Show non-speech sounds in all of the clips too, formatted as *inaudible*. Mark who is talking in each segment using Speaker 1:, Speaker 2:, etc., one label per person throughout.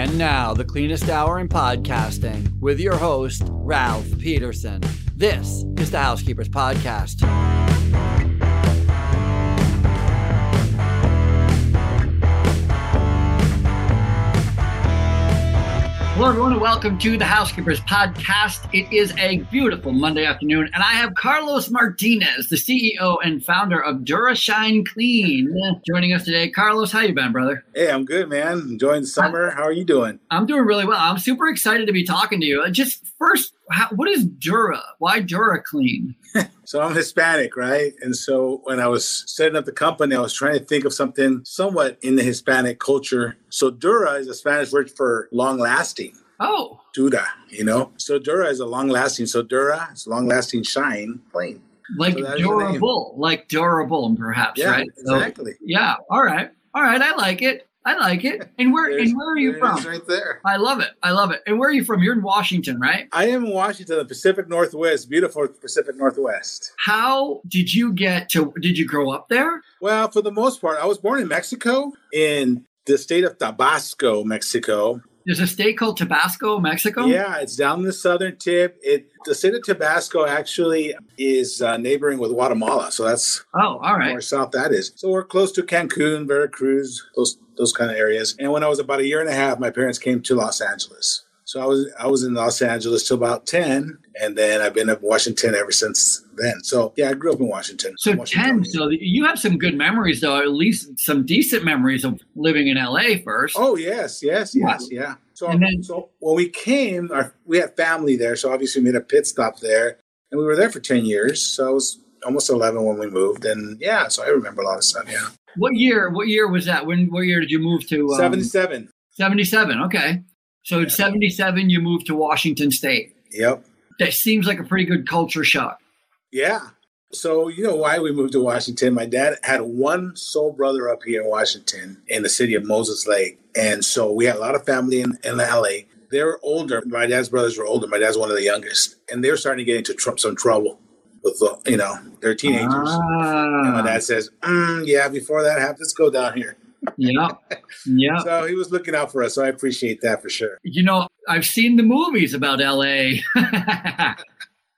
Speaker 1: And now, the cleanest hour in podcasting with your host, Ralph Peterson. This is the Housekeepers Podcast. Hello, everyone, and welcome to the Housekeepers Podcast. It is a beautiful Monday afternoon, and I have Carlos Martinez, the CEO and founder of DuraShine Clean, joining us today. Carlos, how you been, brother?
Speaker 2: Hey, I'm good, man. Enjoying the summer. How are you doing?
Speaker 1: I'm doing really well. I'm super excited to be talking to you. Just first, how, what is Dura? Why Dura Clean? *laughs*
Speaker 2: So I'm Hispanic, right? And so when I was setting up the company, I was trying to think of something somewhat in the Hispanic culture. So Dura is a Spanish word for long lasting.
Speaker 1: Oh,
Speaker 2: Dura, you know? So Dura is a long lasting. So Dura is long lasting shine plain.
Speaker 1: like
Speaker 2: So that's the name.
Speaker 1: durable, like durable, and perhaps,
Speaker 2: Yeah,
Speaker 1: right? So-
Speaker 2: exactly.
Speaker 1: yeah. All right. All right. I like it. I like it. And where
Speaker 2: There's-
Speaker 1: and where are you
Speaker 2: there it is
Speaker 1: from?
Speaker 2: Right there.
Speaker 1: I love it. I love it. And where are you from? You're in Washington, right?
Speaker 2: I am in Washington, the Pacific Northwest, beautiful Pacific Northwest.
Speaker 1: How did you get to? Did you grow up there?
Speaker 2: Well, for the most part, I was born in Mexico, in the state of Tabasco, Mexico.
Speaker 1: There's a state called Tabasco, Mexico.
Speaker 2: Yeah, it's down the southern tip. It the state of Tabasco actually is uh, neighboring with Guatemala, so that's
Speaker 1: Oh, all right,
Speaker 2: far south that is. So we're close to Cancun, Veracruz, those those kind of areas. And when I was about a year and a half, my parents came to Los Angeles. So I was I was in Los Angeles till about ten, and then I've been up in Washington ever since then. So yeah, I grew up in Washington.
Speaker 1: So
Speaker 2: Washington.
Speaker 1: ten. So you have some good memories, though. At least some decent memories of living in LA first.
Speaker 2: Oh yes, yes, yes, yeah. So,
Speaker 1: And then-
Speaker 2: so when we came, our, we had family there, so obviously we made a pit stop there, and we were there for ten years. So I was almost eleven when we moved, and yeah, so I remember a lot of stuff. Yeah,
Speaker 1: What year? What year was that? When? What year did you move to? Um,
Speaker 2: seventy-seven.
Speaker 1: 77. Okay. So in 77, you moved to Washington State.
Speaker 2: Yep.
Speaker 1: That seems like a pretty good culture shock.
Speaker 2: Yeah. So you know why we moved to Washington? My dad had one sole brother up here in Washington, in the city of Moses Lake, and so we had a lot of family in, in LA. They were older. My dad's brothers were older. My dad's one of the youngest, and they were starting to get into tr- some trouble with the, you know, they're teenagers. And my
Speaker 1: Ah,
Speaker 2: dad says, mm, "Yeah, before that happens, let's go down here."
Speaker 1: Yeah. Yeah.
Speaker 2: So he was looking out for us. So I appreciate that for sure.
Speaker 1: You know, I've seen the movies about LA. *laughs*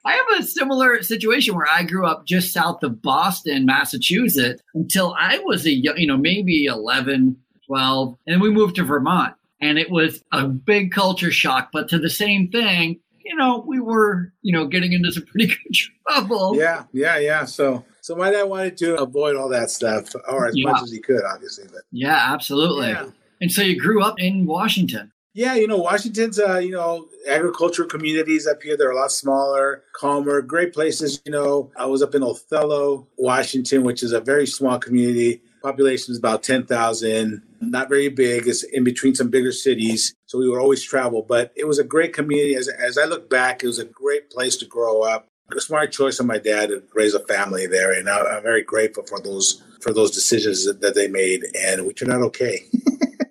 Speaker 1: I have a similar situation where I grew up just south of Boston, Massachusetts, until I was a, yo- you know, maybe 11, 12, and we moved to Vermont. And it was a big culture shock, but to the same thing, you know, we were, you know, getting into some pretty good *laughs* trouble.
Speaker 2: Yeah, yeah, yeah. So so my dad wanted to avoid all that stuff, or as
Speaker 1: Yeah.
Speaker 2: much as he could, obviously. But
Speaker 1: Yeah, absolutely.
Speaker 2: yeah.
Speaker 1: And so you grew up in Washington.
Speaker 2: Yeah, you know, Washington's, uh, you know, agricultural communities up here, they're a lot smaller, calmer, great places. You know, I was up in Othello, Washington, which is a very small community. Population is about 10,000, not very big. It's in between some bigger cities. So we would always travel, but it was a great community. As, as I look back, it was a great place to grow up. A smart choice on my dad to raise a family there. And I, I'm very grateful for those, for those decisions that, that they made. And we turned out okay. *laughs*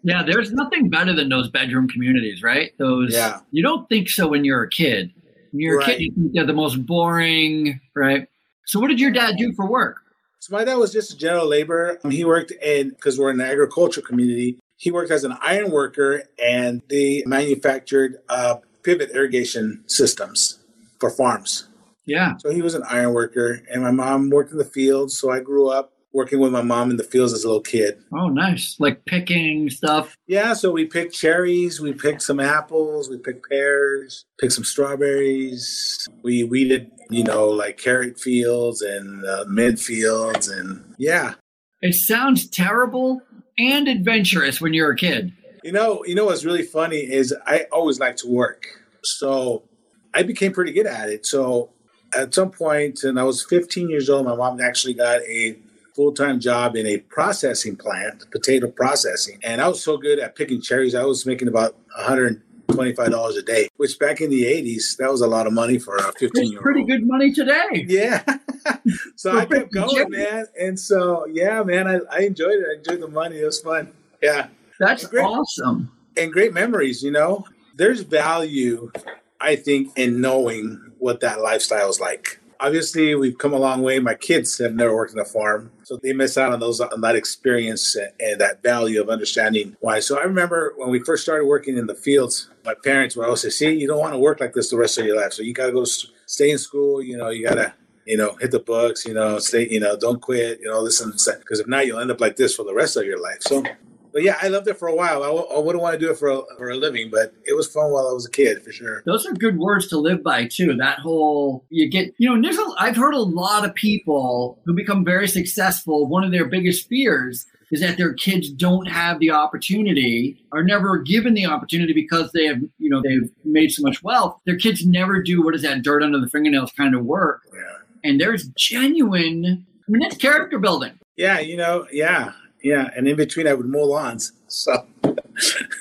Speaker 1: Yeah, there's nothing better than those bedroom communities, right? Those
Speaker 2: Yeah.
Speaker 1: you don't think so when you're a kid. When you're a kid, you think they're the most boring, right? So what did your dad do for work?
Speaker 2: So my dad was just a general laborer. He worked in because we're in an agricultural community. He worked as an iron worker, and they manufactured uh, pivot irrigation systems for farms.
Speaker 1: Yeah.
Speaker 2: So he was an iron worker, and my mom worked in the fields. So I grew up working with my mom in the fields as a little kid.
Speaker 1: Oh, nice. Like picking stuff.
Speaker 2: Yeah, so we picked cherries, we picked some apples, we picked pears, picked some strawberries. We weeded, you know, like carrot fields and uh, mid fields, and yeah,
Speaker 1: It sounds terrible and adventurous when you're a kid.
Speaker 2: You know, you know what's really funny is I always like to work. So I became pretty good at it. So at some point, and I was 15 years old, my mom actually got a full-time job in a processing plant, potato processing. And I was so good at picking cherries, I was making about $125 a day, which back in the 80s, that was a lot of money for a 15 year old.
Speaker 1: pretty good money today.
Speaker 2: Yeah. *laughs* so I *laughs* kept going, man. And so, yeah, man, I, I enjoyed it. I enjoyed the money. It was fun. Yeah
Speaker 1: That's
Speaker 2: Great.
Speaker 1: awesome.
Speaker 2: and great memories, you know. There's value, I think, in knowing what that lifestyle is like. obviously we've come a long way. My kids have never worked in a farm, so they miss out on those on that experience and, that value of understanding why. So I remember when we first started working in the fields, my parents would always say, "See, you don't want to work like this the rest of your life, so you got to go stay in school. You know, you got to." You know, hit the books. You know, stay. You know, don't quit. You know, this and. Because if not, you'll end up like this for the rest of your life. So but yeah, I loved it for a while. I w- I wouldn't want to do it for a, for a living, but it was fun while I was a kid for sure.
Speaker 1: Those are good words to live by too. That whole you get, you know, there's a, I've heard a lot of people who become very successful. One of their biggest fears is that their kids don't have the opportunity, are never given the opportunity because they have, you know, they've made so much wealth. Their kids never do what is that dirt under the fingernails kind of work.
Speaker 2: Yeah.
Speaker 1: And there's genuine, I mean, that's character building.
Speaker 2: Yeah, you know, yeah. Yeah, and in between I would mow lawns. *laughs* So,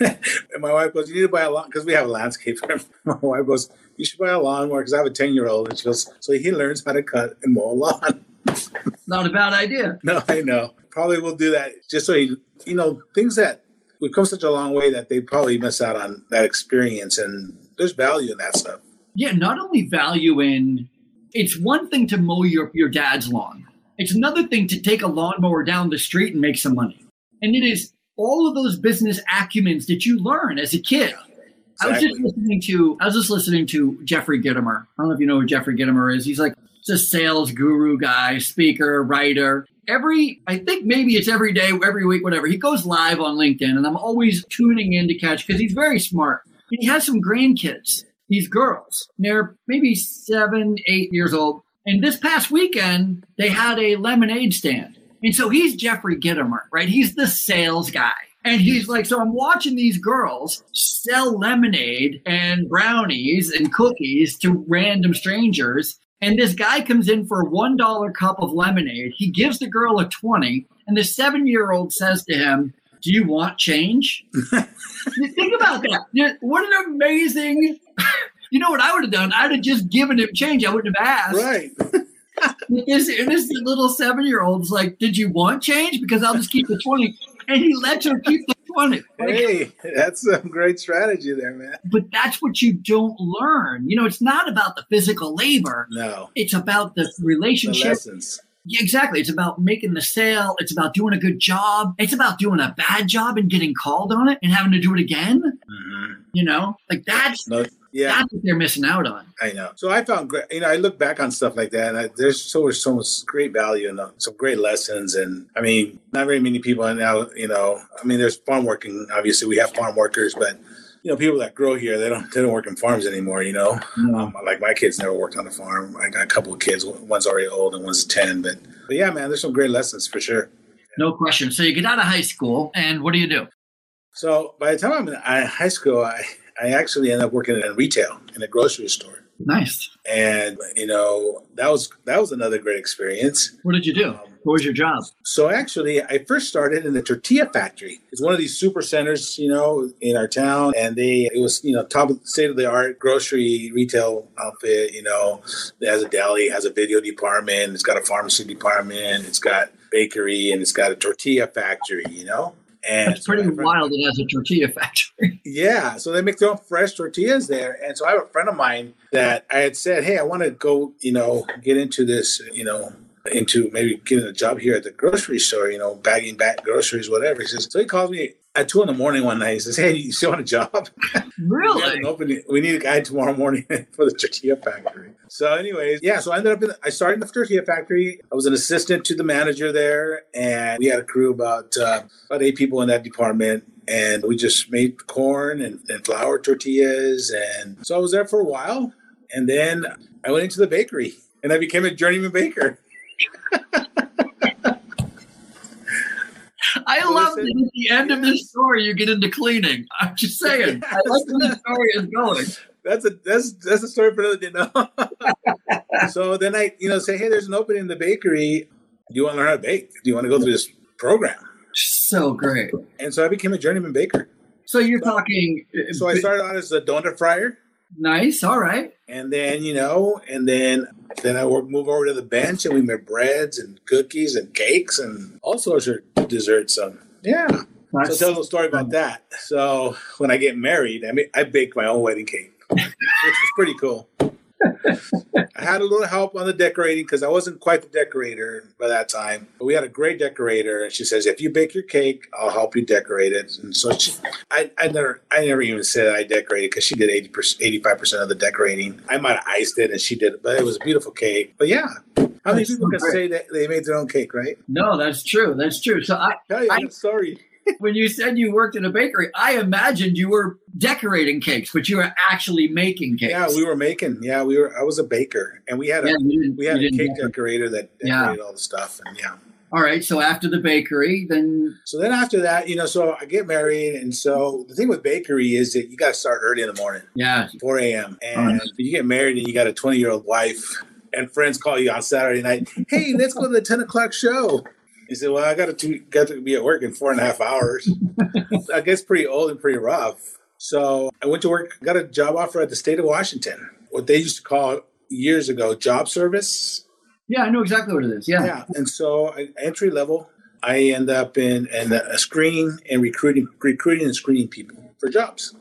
Speaker 2: and my wife goes, "You need to buy a lawn because we have a landscaper." *laughs* my wife goes, "You should buy a lawnmower because I have a ten-year-old." And she goes, "So he learns how to cut and mow a lawn." *laughs*
Speaker 1: Not a bad idea.
Speaker 2: No, I know. Probably will do that just so he, you know, things that we've come such a long way that they probably miss out on that experience, and there's value in that stuff.
Speaker 1: Yeah, not only value in. It's one thing to mow your your dad's lawn it's another thing to take a lawnmower down the street and make some money. And it is all of those business acumens that you learn as a kid. Exactly. I was just listening to I was just listening to Jeffrey Gitomer. I don't know if you know who Jeffrey Gitomer is. He's like a sales guru guy, speaker, writer. Every I think maybe it's every day, every week, whatever. He goes live on LinkedIn, and I'm always tuning in to catch because he's very smart. And he has some grandkids, these girls. They're maybe seven, eight years old and this past weekend, they had a lemonade stand. And so he's Jeffrey Gitomer, right? He's the sales guy. And he's like, so I'm watching these girls sell lemonade and brownies and cookies to random strangers. And this guy comes in for a $1 cup of lemonade. He gives the girl a 20. And the seven year old says to him, Do you want change? *laughs* Think about that. What an amazing you know what I would have done? I'd have just given him change. I wouldn't have asked.
Speaker 2: Right. *laughs*
Speaker 1: this, this little seven year old's like, Did you want change? Because I'll just keep the 20. And he lets her keep the 20.
Speaker 2: Hey, that's a great strategy there, man.
Speaker 1: But that's what you don't learn. You know, it's not about the physical labor.
Speaker 2: No.
Speaker 1: It's about the relationship. The
Speaker 2: lessons.
Speaker 1: Yeah, exactly. It's about making the sale. It's about doing a good job. It's about doing a bad job and getting called on it and having to do it again. Mm-hmm. You know, like that's no, yeah. That's what they're missing out on.
Speaker 2: I know. So I found great, you know, I look back on stuff like that and I, there's so much, so much great value and some great lessons. And I mean, not very many people now, you know, I mean, there's farm working, obviously we have farm workers, but you know, people that grow here, they don't, they don't work in farms anymore, you know, um, like my kids never worked on a farm. I got a couple of kids, one's already old and one's 10, but, but yeah, man, there's some great lessons for sure.
Speaker 1: No question. So you get out of high school and what do you do?
Speaker 2: So by the time I'm in high school, I, I actually ended up working in retail in a grocery store.
Speaker 1: Nice.
Speaker 2: And you know that was that was another great experience.
Speaker 1: What did you do? Um, what was your job?
Speaker 2: So actually, I first started in the tortilla factory. It's one of these super centers, you know, in our town, and they it was you know top of state of the art grocery retail outfit. You know, it has a deli, has a video department, it's got a pharmacy department, it's got bakery, and it's got a tortilla factory. You know,
Speaker 1: and it's pretty wild. It has a tortilla factory. *laughs*
Speaker 2: Yeah, so they make their own fresh tortillas there. And so I have a friend of mine that I had said, "Hey, I want to go, you know, get into this, you know, into maybe getting a job here at the grocery store, you know, bagging back groceries, whatever." He says, so he calls me at two in the morning one night. He says, "Hey, you still want a job?
Speaker 1: Really? *laughs*
Speaker 2: we, we need a guy tomorrow morning *laughs* for the tortilla factory." So, anyways, yeah. So I ended up in. I started in the tortilla factory. I was an assistant to the manager there, and we had a crew about uh, about eight people in that department. And we just made corn and, and flour tortillas. And so I was there for a while. And then I went into the bakery and I became a journeyman baker. *laughs*
Speaker 1: I love that at the end of this story you get into cleaning. *laughs* I'm just saying. I like where the story is going.
Speaker 2: That's a that's that's a story for another day. No. *laughs* so then I, you know, say, hey, there's an opening in the bakery. Do you want to learn how to bake? Do you want to go through this program?
Speaker 1: So great.
Speaker 2: And so I became a journeyman baker.
Speaker 1: So you're so, talking.
Speaker 2: Uh, so I started out as a donut fryer.
Speaker 1: Nice. All right.
Speaker 2: And then you know, and then then I work, move over to the bench, and we make breads and cookies and cakes and all sorts of desserts. So yeah. Nice. So tell a little story about that. So when I get married, I mean, I bake my own wedding cake, which is pretty cool. I had a little help on the decorating because I wasn't quite the decorator by that time. But we had a great decorator, and she says, "If you bake your cake, I'll help you decorate it." And so she, I, I never, I never even said I decorated because she did 80 85 percent of the decorating. I might have iced it, and she did it, but it was a beautiful cake. But yeah, how many people
Speaker 1: so
Speaker 2: can say that they made their own cake, right?
Speaker 1: No, that's true. That's true. So I,
Speaker 2: Tell you,
Speaker 1: I-
Speaker 2: I'm sorry.
Speaker 1: When you said you worked in a bakery, I imagined you were decorating cakes, but you were actually making cakes.
Speaker 2: Yeah, we were making. Yeah, we were. I was a baker, and we had a
Speaker 1: Yeah,
Speaker 2: we had a cake decorator that
Speaker 1: Yeah.
Speaker 2: decorated all the stuff, and yeah.
Speaker 1: All right. So after the bakery, then
Speaker 2: So then after that, you know, so I get married, and so the thing with bakery is that you got to start early in the morning,
Speaker 1: yeah,
Speaker 2: 4 a.m. And
Speaker 1: Alright.
Speaker 2: you get married, and you got a 20 year old wife, and friends call you on Saturday night. Hey, let's go to the 10 o'clock show. You said, well, I got to got to be at work in four and a half hours. *laughs* I guess pretty old and pretty rough. So I went to work, got a job offer at the state of Washington, what they used to call years ago job service.
Speaker 1: yeah, I know exactly what it is. Yeah,
Speaker 2: Yeah, and so entry level, I end up in and a screening and recruiting, recruiting and screening people for jobs.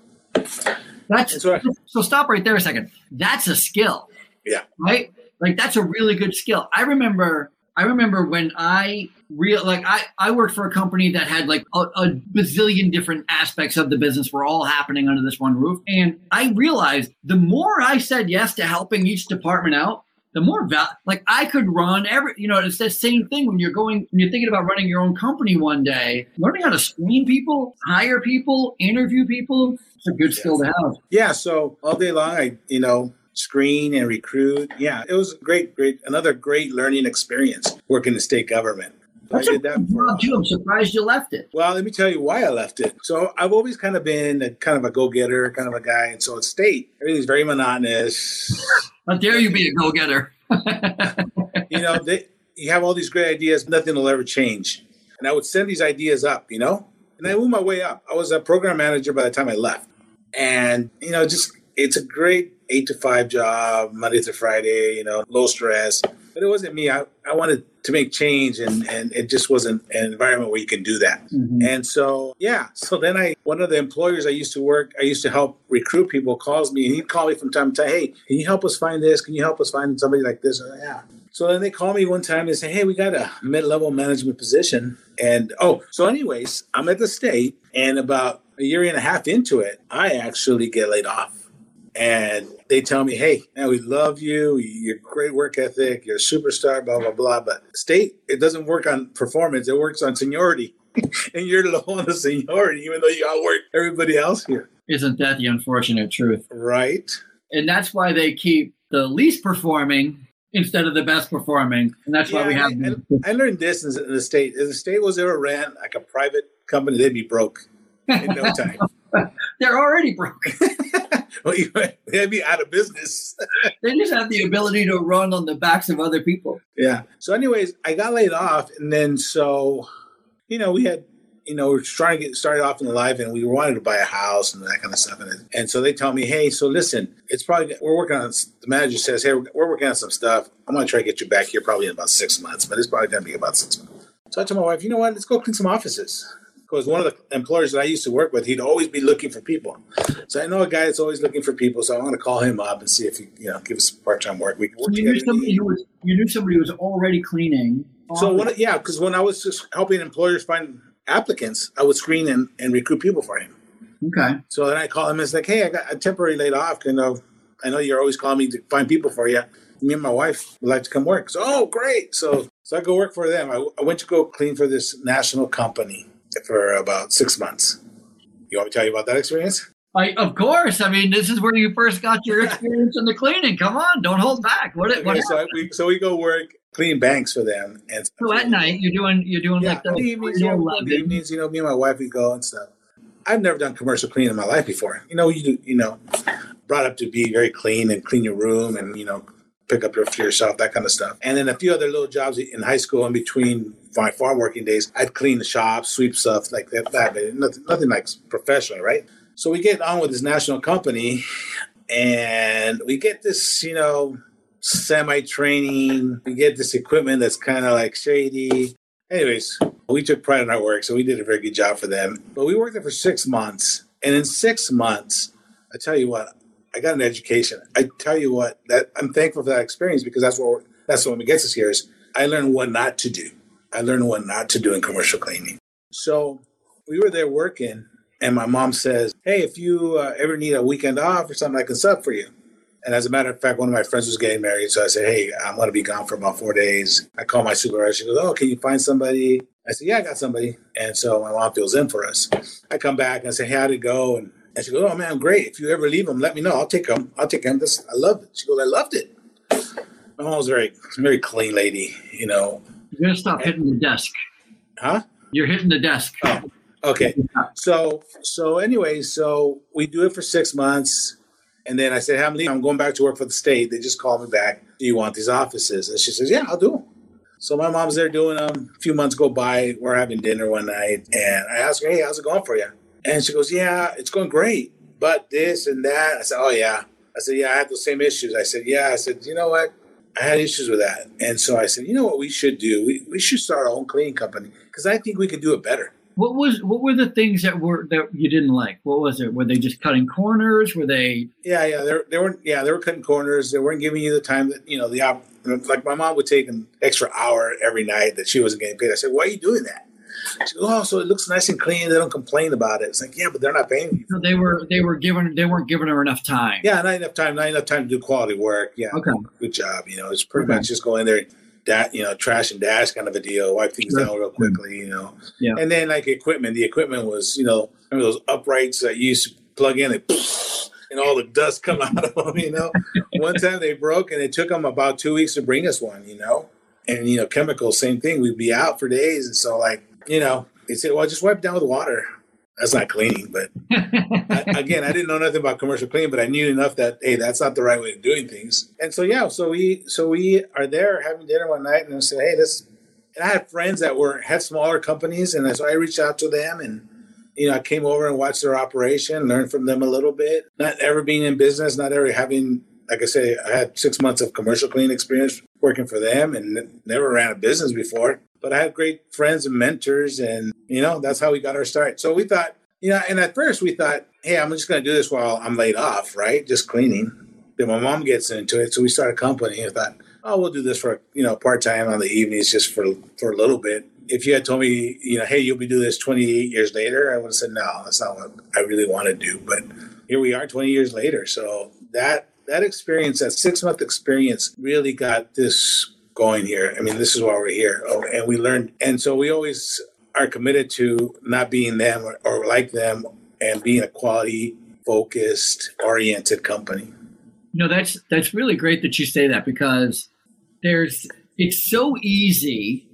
Speaker 1: that's
Speaker 2: so I-
Speaker 1: so. Stop right there a second. That's a skill.
Speaker 2: Yeah.
Speaker 1: Right. Like that's a really good skill. I remember. I remember when I real like I I worked for a company that had like a, a bazillion different aspects of the business were all happening under this one roof, and I realized the more I said yes to helping each department out, the more val- like I could run every you know it's the same thing when you're going when you're thinking about running your own company one day. Learning how to screen people hire people interview people it's a good skill to have.
Speaker 2: Yeah, so all day long, I you know screen and recruit. Yeah, it was a great, great, another great learning experience working in the state government. I
Speaker 1: That's a
Speaker 2: did that for.
Speaker 1: too. I'm surprised you left it.
Speaker 2: Well, let me tell you why I left it. So I've always kind of been a, kind of a go-getter, kind of a guy, and so at state, everything's very monotonous.
Speaker 1: How dare you be a go-getter? *laughs*
Speaker 2: you know, they, you have all these great ideas, nothing will ever change. And I would send these ideas up, you know, and I moved my way up. I was a program manager by the time I left. And, you know, just it's a great eight to five job, Monday through Friday, you know, low stress. But it wasn't me. I, I wanted to make change, and, and it just wasn't an environment where you can do that.
Speaker 1: Mhm.
Speaker 2: And so, yeah. So then I, one of the employers I used to work, I used to help recruit people, calls me and he'd call me from time to time. Hey, can you help us find this? Can you help us find somebody like this? Yeah. So then they call me one time and say, hey, we got a mid level management position. And oh, so, anyways, I'm at the state and about a year and a half into it, I actually get laid off. And they tell me, hey, man, we love you. You're great work ethic. You're a superstar, blah, blah, blah. But state, it doesn't work on performance, it works on seniority. *laughs* and you're low on the *laughs* seniority, even though you outwork everybody else here.
Speaker 1: Isn't that the unfortunate truth?
Speaker 2: Right?
Speaker 1: And that's why they keep the least performing instead of the best performing. And that's why we have.
Speaker 2: and I learned this in the state. If the state was ever ran like a private company, they'd be broke in no time. *laughs*
Speaker 1: They're already broke. *laughs*
Speaker 2: well, you- they'd be out of business. *laughs*
Speaker 1: they just have the ability to run on the backs of other people.
Speaker 2: Yeah. So, anyways, I got laid off, and then so, you know, we had, you know, we we're trying to get started off in the life, and we wanted to buy a house and that kind of stuff. And, and so they tell me, hey, so listen, it's probably we're working on. The manager says, hey, we're working on some stuff. I'm gonna try to get you back here probably in about six months, but it's probably gonna be about six months. So I told my wife, you know what? Let's go clean some offices. Because one of the employers that I used to work with, he'd always be looking for people. So I know a guy that's always looking for people. So I want to call him up and see if he, you know, give us part time work. We can work
Speaker 1: You knew somebody who was you knew somebody who was already cleaning.
Speaker 2: So when, yeah, because when I was just helping employers find applicants, I would screen and, and recruit people for him.
Speaker 1: okay.
Speaker 2: So then I call him and it's like, hey, I got a temporary laid off. You know, I know you're always calling me to find people for you. Me and my wife would like to come work. So, oh, great. So, so I go work for them. I, I went to go clean for this national company for about six months. You want me to tell you about that experience?
Speaker 1: I, of course. I mean, this is where you first got your experience in the cleaning. Come on, don't hold back. What? what
Speaker 2: so, I, we, so we go work clean banks for them. And
Speaker 1: so at night you're doing you're doing
Speaker 2: Yeah,
Speaker 1: like the
Speaker 2: in the evenings, yeah, in the evenings, you know, me and my wife we go and stuff. I've never done commercial cleaning in my life before. You know, you do, you know, brought up to be very clean and clean your room and you know pick up your for yourself that kind of stuff. And then a few other little jobs in high school in between my farm working days. I'd clean the shop, sweep stuff like that. That but nothing, nothing like professional, right? So we get on with this national company, and we get this, you know, semi training. We get this equipment that's kind of like shady. Anyways, we took pride in our work, so we did a very good job for them. But we worked there for six months, and in six months, I tell you what, I got an education. I tell you what, that I'm thankful for that experience because that's what that's what gets us here is I learned what not to do. I learned what not to do in commercial cleaning. So we were there working, and my mom says, "Hey, if you uh, ever need a weekend off or something, I can sub for you." And as a matter of fact, one of my friends was getting married, so I said, "Hey, I'm going to be gone for about four days." I call my supervisor. She goes, "Oh, can you find somebody?" I said, "Yeah, I got somebody." And so my mom fills in for us. I come back and I say, "Hey, how'd it go?" And, and she goes, "Oh man, great. If you ever leave them, let me know. I'll take them. I'll take them. This, I love it." She goes, "I loved it." My mom was very, very clean lady, you know.
Speaker 1: You're gonna stop hitting the desk.
Speaker 2: Huh?
Speaker 1: You're hitting the desk.
Speaker 2: Oh, okay. So, so anyway, so we do it for six months. And then I said, hey, I'm leaving. I'm going back to work for the state. They just called me back. Do you want these offices? And she says, yeah, I'll do them. So my mom's there doing them. A few months go by. We're having dinner one night. And I ask her, hey, how's it going for you? And she goes, yeah, it's going great. But this and that. I said, oh, yeah. I said, yeah, I have the same issues. I said, yeah. I said, you know what? I had issues with that. And so I said, you know what we should do? We, we should start our own cleaning company because I think we could do it better.
Speaker 1: What was what were the things that were that you didn't like? What was it? Were they just cutting corners? Were they?
Speaker 2: Yeah, yeah, they they weren't. Yeah, they were cutting corners. They weren't giving you the time that you know the op- like my mom would take an extra hour every night that she wasn't getting paid. I said, why are you doing that? She goes, oh, so it looks nice and clean. They don't complain about it. It's like, yeah, but they're not paying you.
Speaker 1: So they were they were given they weren't giving her enough time.
Speaker 2: Yeah, not enough time. Not enough time to do quality work. Yeah,
Speaker 1: Okay.
Speaker 2: good job. You know, it's pretty
Speaker 1: Okay.
Speaker 2: much just go in there, that you know, trash and dash kind of a deal. Wipe things
Speaker 1: Right.
Speaker 2: down real quickly. You know,
Speaker 1: Yeah.
Speaker 2: And then like equipment, the equipment was you know, remember those uprights that you used to plug in and. *laughs* And all the dust come *laughs* out of them, you know. One time they broke, and it took them about two weeks to bring us one, you know. And you know, chemicals, same thing. We'd be out for days, and so like, you know, they said, "Well, just wipe down with water." That's not cleaning, but *laughs* I, again, I didn't know nothing about commercial cleaning, but I knew enough that hey, that's not the right way of doing things. And so yeah, so we so we are there having dinner one night, and I said, hey, this. And I had friends that were had smaller companies, and so I reached out to them, and you know, I came over and watched their operation, learned from them a little bit. Not ever being in business, not ever having, like I say, I had six months of commercial cleaning experience working for them, and never ran a business before. But I had great friends and mentors, and you know, that's how we got our start. So we thought, you know, and at first we thought, hey, I'm just going to do this while I'm laid off, right? Just cleaning. Then my mom gets into it, so we started a company. and thought, oh, we'll do this for you know part time on the evenings, just for for a little bit. If you had told me, you know, hey, you'll be doing this 28 years later, I would have said, no, that's not what I really want to do. But here we are, 20 years later. So that that experience, that six month experience, really got this going here. I mean, this is why we're here, oh, and we learned. And so we always are committed to not being them or, or like them, and being a quality focused, oriented company.
Speaker 1: Know, that's that's really great that you say that because there's it's so easy.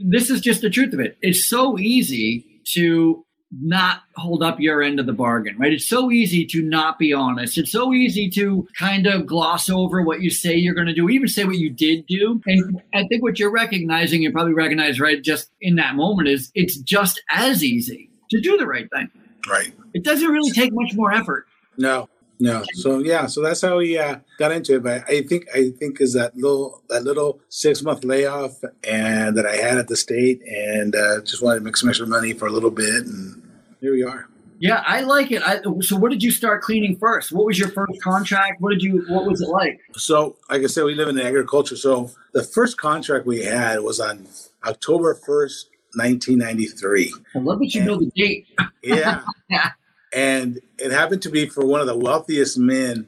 Speaker 1: This is just the truth of it. It's so easy to not hold up your end of the bargain, right? It's so easy to not be honest. It's so easy to kind of gloss over what you say you're going to do, even say what you did do. And I think what you're recognizing, you probably recognize right just in that moment, is it's just as easy to do the right thing.
Speaker 2: Right.
Speaker 1: It doesn't really take much more effort.
Speaker 2: No, no. So yeah, so that's how we uh, got into it. But I think I think is that little that little six month layoff and that I had at the state, and uh, just wanted to make some extra money for a little bit, and here we are.
Speaker 1: Yeah, I like it. I, so, what did you start cleaning first? What was your first contract? What did you? What was it like?
Speaker 2: So, like I said, we live in agriculture. So the first contract we had was on October first, nineteen ninety three.
Speaker 1: I love that you know the date.
Speaker 2: Yeah. *laughs* and it happened to be for one of the wealthiest men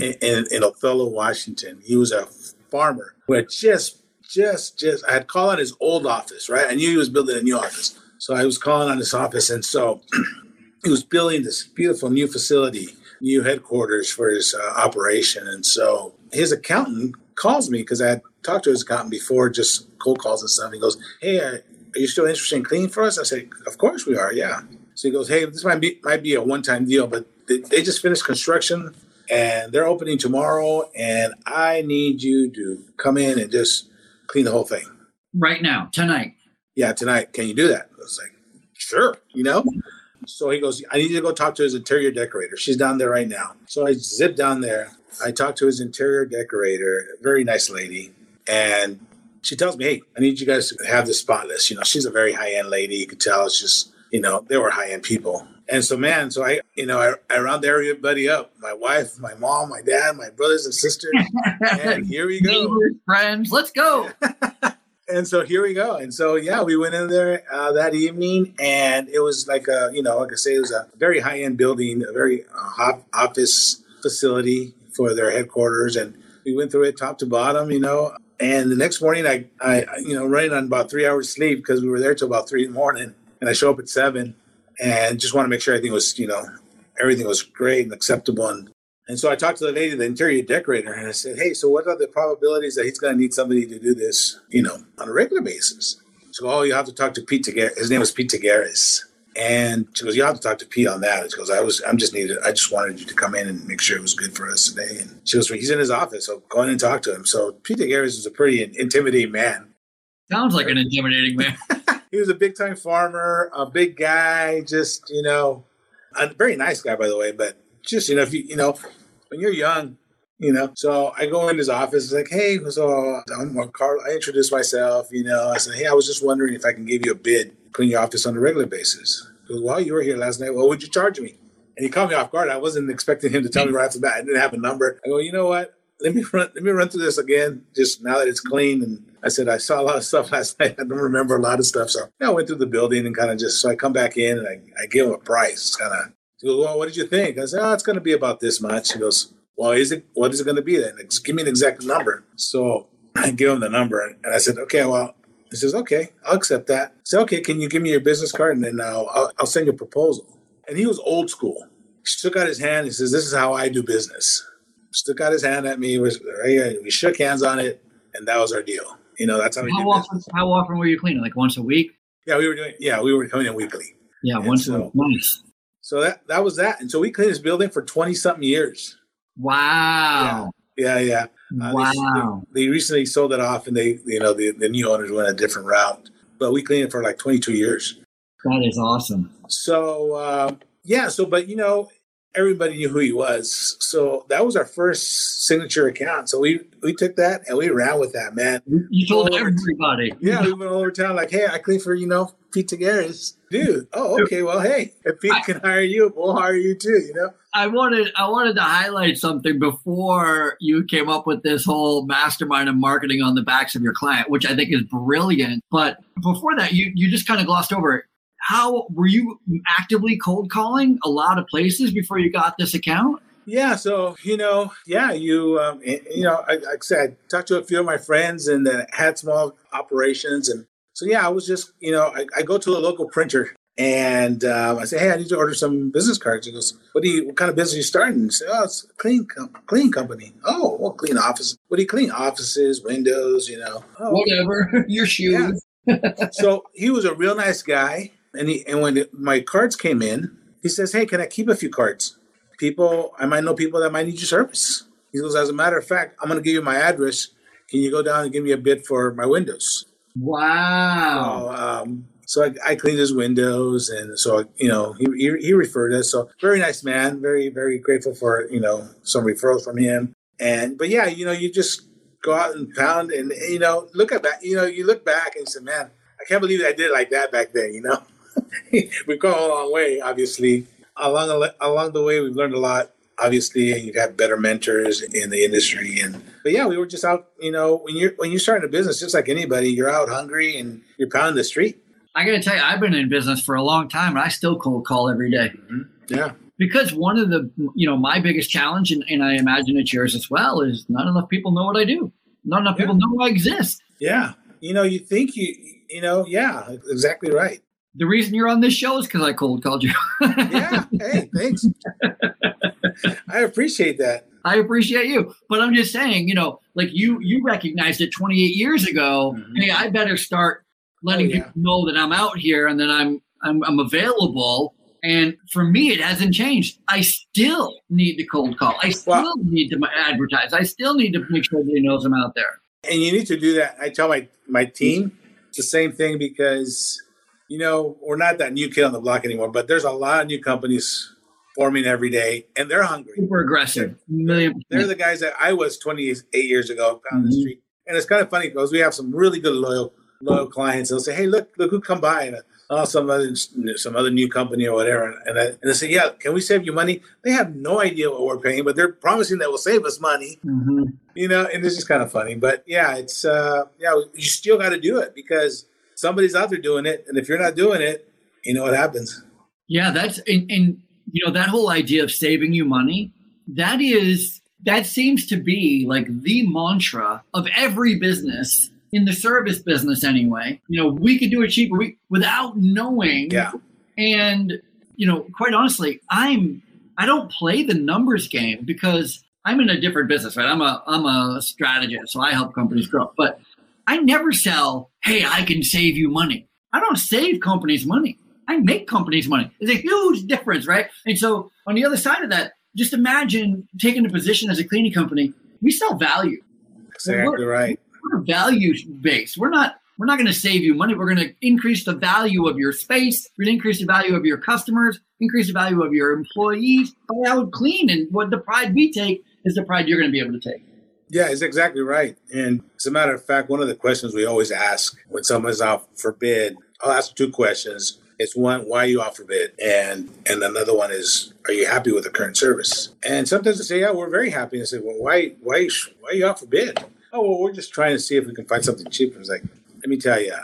Speaker 2: in, in, in Othello, Washington. He was a farmer who had just, just, just, I had called on his old office, right? I knew he was building a new office. So I was calling on his office. And so *clears throat* he was building this beautiful new facility, new headquarters for his uh, operation. And so his accountant calls me because I had talked to his accountant before, just cold calls and stuff. He goes, Hey, are you still interested in cleaning for us? I said, Of course we are. Yeah. So he goes, "Hey, this might be might be a one time deal, but they, they just finished construction and they're opening tomorrow, and I need you to come in and just clean the whole thing
Speaker 1: right now, tonight.
Speaker 2: Yeah, tonight. Can you do that?" I was like, "Sure," you know. So he goes, "I need you to go talk to his interior decorator. She's down there right now." So I zip down there. I talk to his interior decorator, very nice lady, and she tells me, "Hey, I need you guys to have this spotless. You know, she's a very high end lady. You could tell it's just." You know, they were high end people. And so, man, so I, you know, I, I round everybody up my wife, my mom, my dad, my brothers and sisters. and here we go.
Speaker 1: Neighbors, friends, let's go. *laughs*
Speaker 2: and so here we go. And so, yeah, we went in there uh, that evening, and it was like a, you know, like I say, it was a very high end building, a very uh, hot office facility for their headquarters. And we went through it top to bottom, you know. And the next morning, I, I, you know, running on about three hours sleep because we were there till about three in the morning. And I show up at seven and just want to make sure everything was, you know, everything was great and acceptable. And, and so I talked to the lady, the interior decorator, and I said, Hey, so what are the probabilities that he's going to need somebody to do this, you know, on a regular basis? She goes, Oh, you have to talk to Pete Taggares. His name was Pete Taggares. And she goes, You have to talk to Pete on that. She goes, I was, I'm just needed, I just wanted you to come in and make sure it was good for us today. And she goes, well, He's in his office, so go in and talk to him. So Pete Garris is a pretty intimidating man.
Speaker 1: Sounds like an intimidating man. *laughs*
Speaker 2: he was a big time farmer, a big guy, just, you know, a very nice guy, by the way, but just, you know, if you, you know, when you're young, you know, so I go in his office, like, hey, so I'm Carl. I introduce myself, you know, I said, hey, I was just wondering if I can give you a bid, clean your office on a regular basis. He goes, well, you were here last night. What would you charge me? And he caught me off guard. I wasn't expecting him to tell me right off the bat. I didn't have a number. I go, you know what? Let me run. Let me run through this again, just now that it's clean. And I said I saw a lot of stuff *laughs* last night. I don't remember a lot of stuff. So yeah, I went through the building and kind of just. So I come back in and I, I give him a price. Kind of. He goes, well, what did you think? I said, oh, it's going to be about this much. He goes, well, is it? What is it going to be then? Just Give me an exact number. So I give him the number, and I said, okay, well, he says, okay, I'll accept that. I said, okay, can you give me your business card, and then I'll, I'll, I'll send you a proposal. And he was old school. He took out his hand. He says, this is how I do business. Stuck out his hand at me. We shook hands on it, and that was our deal. You know, that's how we
Speaker 1: how often,
Speaker 2: business.
Speaker 1: How often were you cleaning? Like once a week?
Speaker 2: Yeah, we were doing. Yeah, we were coming in weekly.
Speaker 1: Yeah,
Speaker 2: And
Speaker 1: once
Speaker 2: so-
Speaker 1: a week. Nice.
Speaker 2: So that that was that. And so we cleaned this building for twenty something years.
Speaker 1: Wow.
Speaker 2: Yeah, yeah. Uh, they-
Speaker 1: wow.
Speaker 2: They, they recently sold it off, and they, you know, the, the new owners went a different route. But we cleaned it for like 22 years.
Speaker 1: That is awesome.
Speaker 2: So uh, yeah, so but you know, everybody knew who he was. So that was our first signature account. So we we took that and we ran with that, man.
Speaker 1: You- told
Speaker 2: Oh,
Speaker 1: everybody.
Speaker 2: Yeah, we went all over town like, hey, I clean for you know Pete Taggares, dude. Oh, okay. Well, hey, if Pete can hire you, we'll hire you too. You know.
Speaker 1: I wanted I wanted to highlight something before you came up with this whole mastermind of marketing on the backs of your client, which I think is brilliant. But before that, you you just kind of glossed over it. How were you actively cold calling a lot of places before you got this account?
Speaker 2: Yeah, so you know, yeah, you um, you know, I, like I said, I talked to a few of my friends and that had small operations, and so yeah, I was just you know, I, I go to a local printer and um, I say, hey, I need to order some business cards. He goes, what do you, what kind of business are you starting? I say, oh, it's a clean, com- clean company. Oh, well, clean office. What do you clean? Offices, windows, you know. Oh,
Speaker 1: Whatever *laughs* your shoes. *laughs*
Speaker 2: so he was a real nice guy, and he and when my cards came in, he says, "Hey, can I keep a few cards? People, I might know people that might need your service." He goes, "As a matter of fact, I'm going to give you my address. Can you go down and give me a bid for my windows?"
Speaker 1: Wow.
Speaker 2: So, um, so I, I cleaned his windows, and so you know he, he he referred us. So very nice man, very very grateful for you know some referrals from him. And but yeah, you know you just go out and pound, and you know look at that. You know you look back and you say, man, I can't believe I did it like that back then. You know, *laughs* we've come a long way, obviously. Along the, along the way, we've learned a lot. Obviously, and you've got better mentors in the industry, and but yeah, we were just out. You know, when you're when you're starting a business, just like anybody, you're out hungry and you're pounding the street.
Speaker 1: I got to tell you, I've been in business for a long time, and I still cold call every day. Mm-hmm.
Speaker 2: Yeah,
Speaker 1: because one of the you know my biggest challenge and, and i imagine it's yours as well is not enough people know what i do not enough
Speaker 2: Yeah.
Speaker 1: people know i exist
Speaker 2: yeah. You know, you think you, you know, yeah, exactly right.
Speaker 1: The reason you're on this show is because i cold called you *laughs*
Speaker 2: Yeah. hey, thanks. *laughs* I appreciate that.
Speaker 1: i appreciate you but i'm just saying you know like you you recognized it 28 years ago
Speaker 2: Mhm.
Speaker 1: hey i better start letting
Speaker 2: Oh, yeah.
Speaker 1: people know that i'm out here and that i'm i'm, I'm available and for me, it hasn't changed. I still need the cold call. I still
Speaker 2: Well-
Speaker 1: need to advertise. I still need to make sure everybody knows I'm out there.
Speaker 2: And you need to do that. I tell my my team it's the same thing because you know we're not that new kid on the block anymore. But there's a lot of new companies forming every day, and they're hungry.
Speaker 1: Super aggressive. Million
Speaker 2: They're the guys that I was 28 years ago down the
Speaker 1: Mhm.
Speaker 2: street. And it's kind of funny because we have some really good loyal loyal clients. They'll say, "Hey, look, look who come by," and oh, some other some other new company or whatever, and I, and they say, yeah, can we save you money? They have no idea what we're paying, but they're promising that will save us money. Mm-hmm. You know, and this is kind of funny, but yeah, it's uh, yeah, you still got to do it because somebody's out there doing it, and if you're not doing it, you know what happens.
Speaker 1: Yeah, that's and, and you know that whole idea of saving you money. That is that seems to be like the mantra of every business in the service business anyway. You know, we could do it cheaper we, without knowing.
Speaker 2: Yeah.
Speaker 1: And, you know, quite honestly, I'm I don't play the numbers game because I'm in a different business, right? I'm a I'm a strategist, so I help companies grow. But I never sell, hey, I can save you money. I don't save companies money. I make companies money. There's a huge difference, right? And so on the other side of that, just imagine taking a position as a cleaning company. We sell value.
Speaker 2: Exactly right
Speaker 1: we're value based. We're not we're not going to save you money. We're going to increase the value of your space. We're going to increase the value of your customers, increase the value of your employees by out clean. And what the pride we take is the pride you're going to be able to take.
Speaker 2: Yeah, it's exactly right. And as a matter of fact, one of the questions we always ask when someone's out for bid, I'll ask two questions. It's one, why are you out for bid? And and another one is, are you happy with the current service? And sometimes they say, yeah, we're very happy. And I say, well, why why why are you out for bid? oh well we're just trying to see if we can find something cheaper it's like let me tell you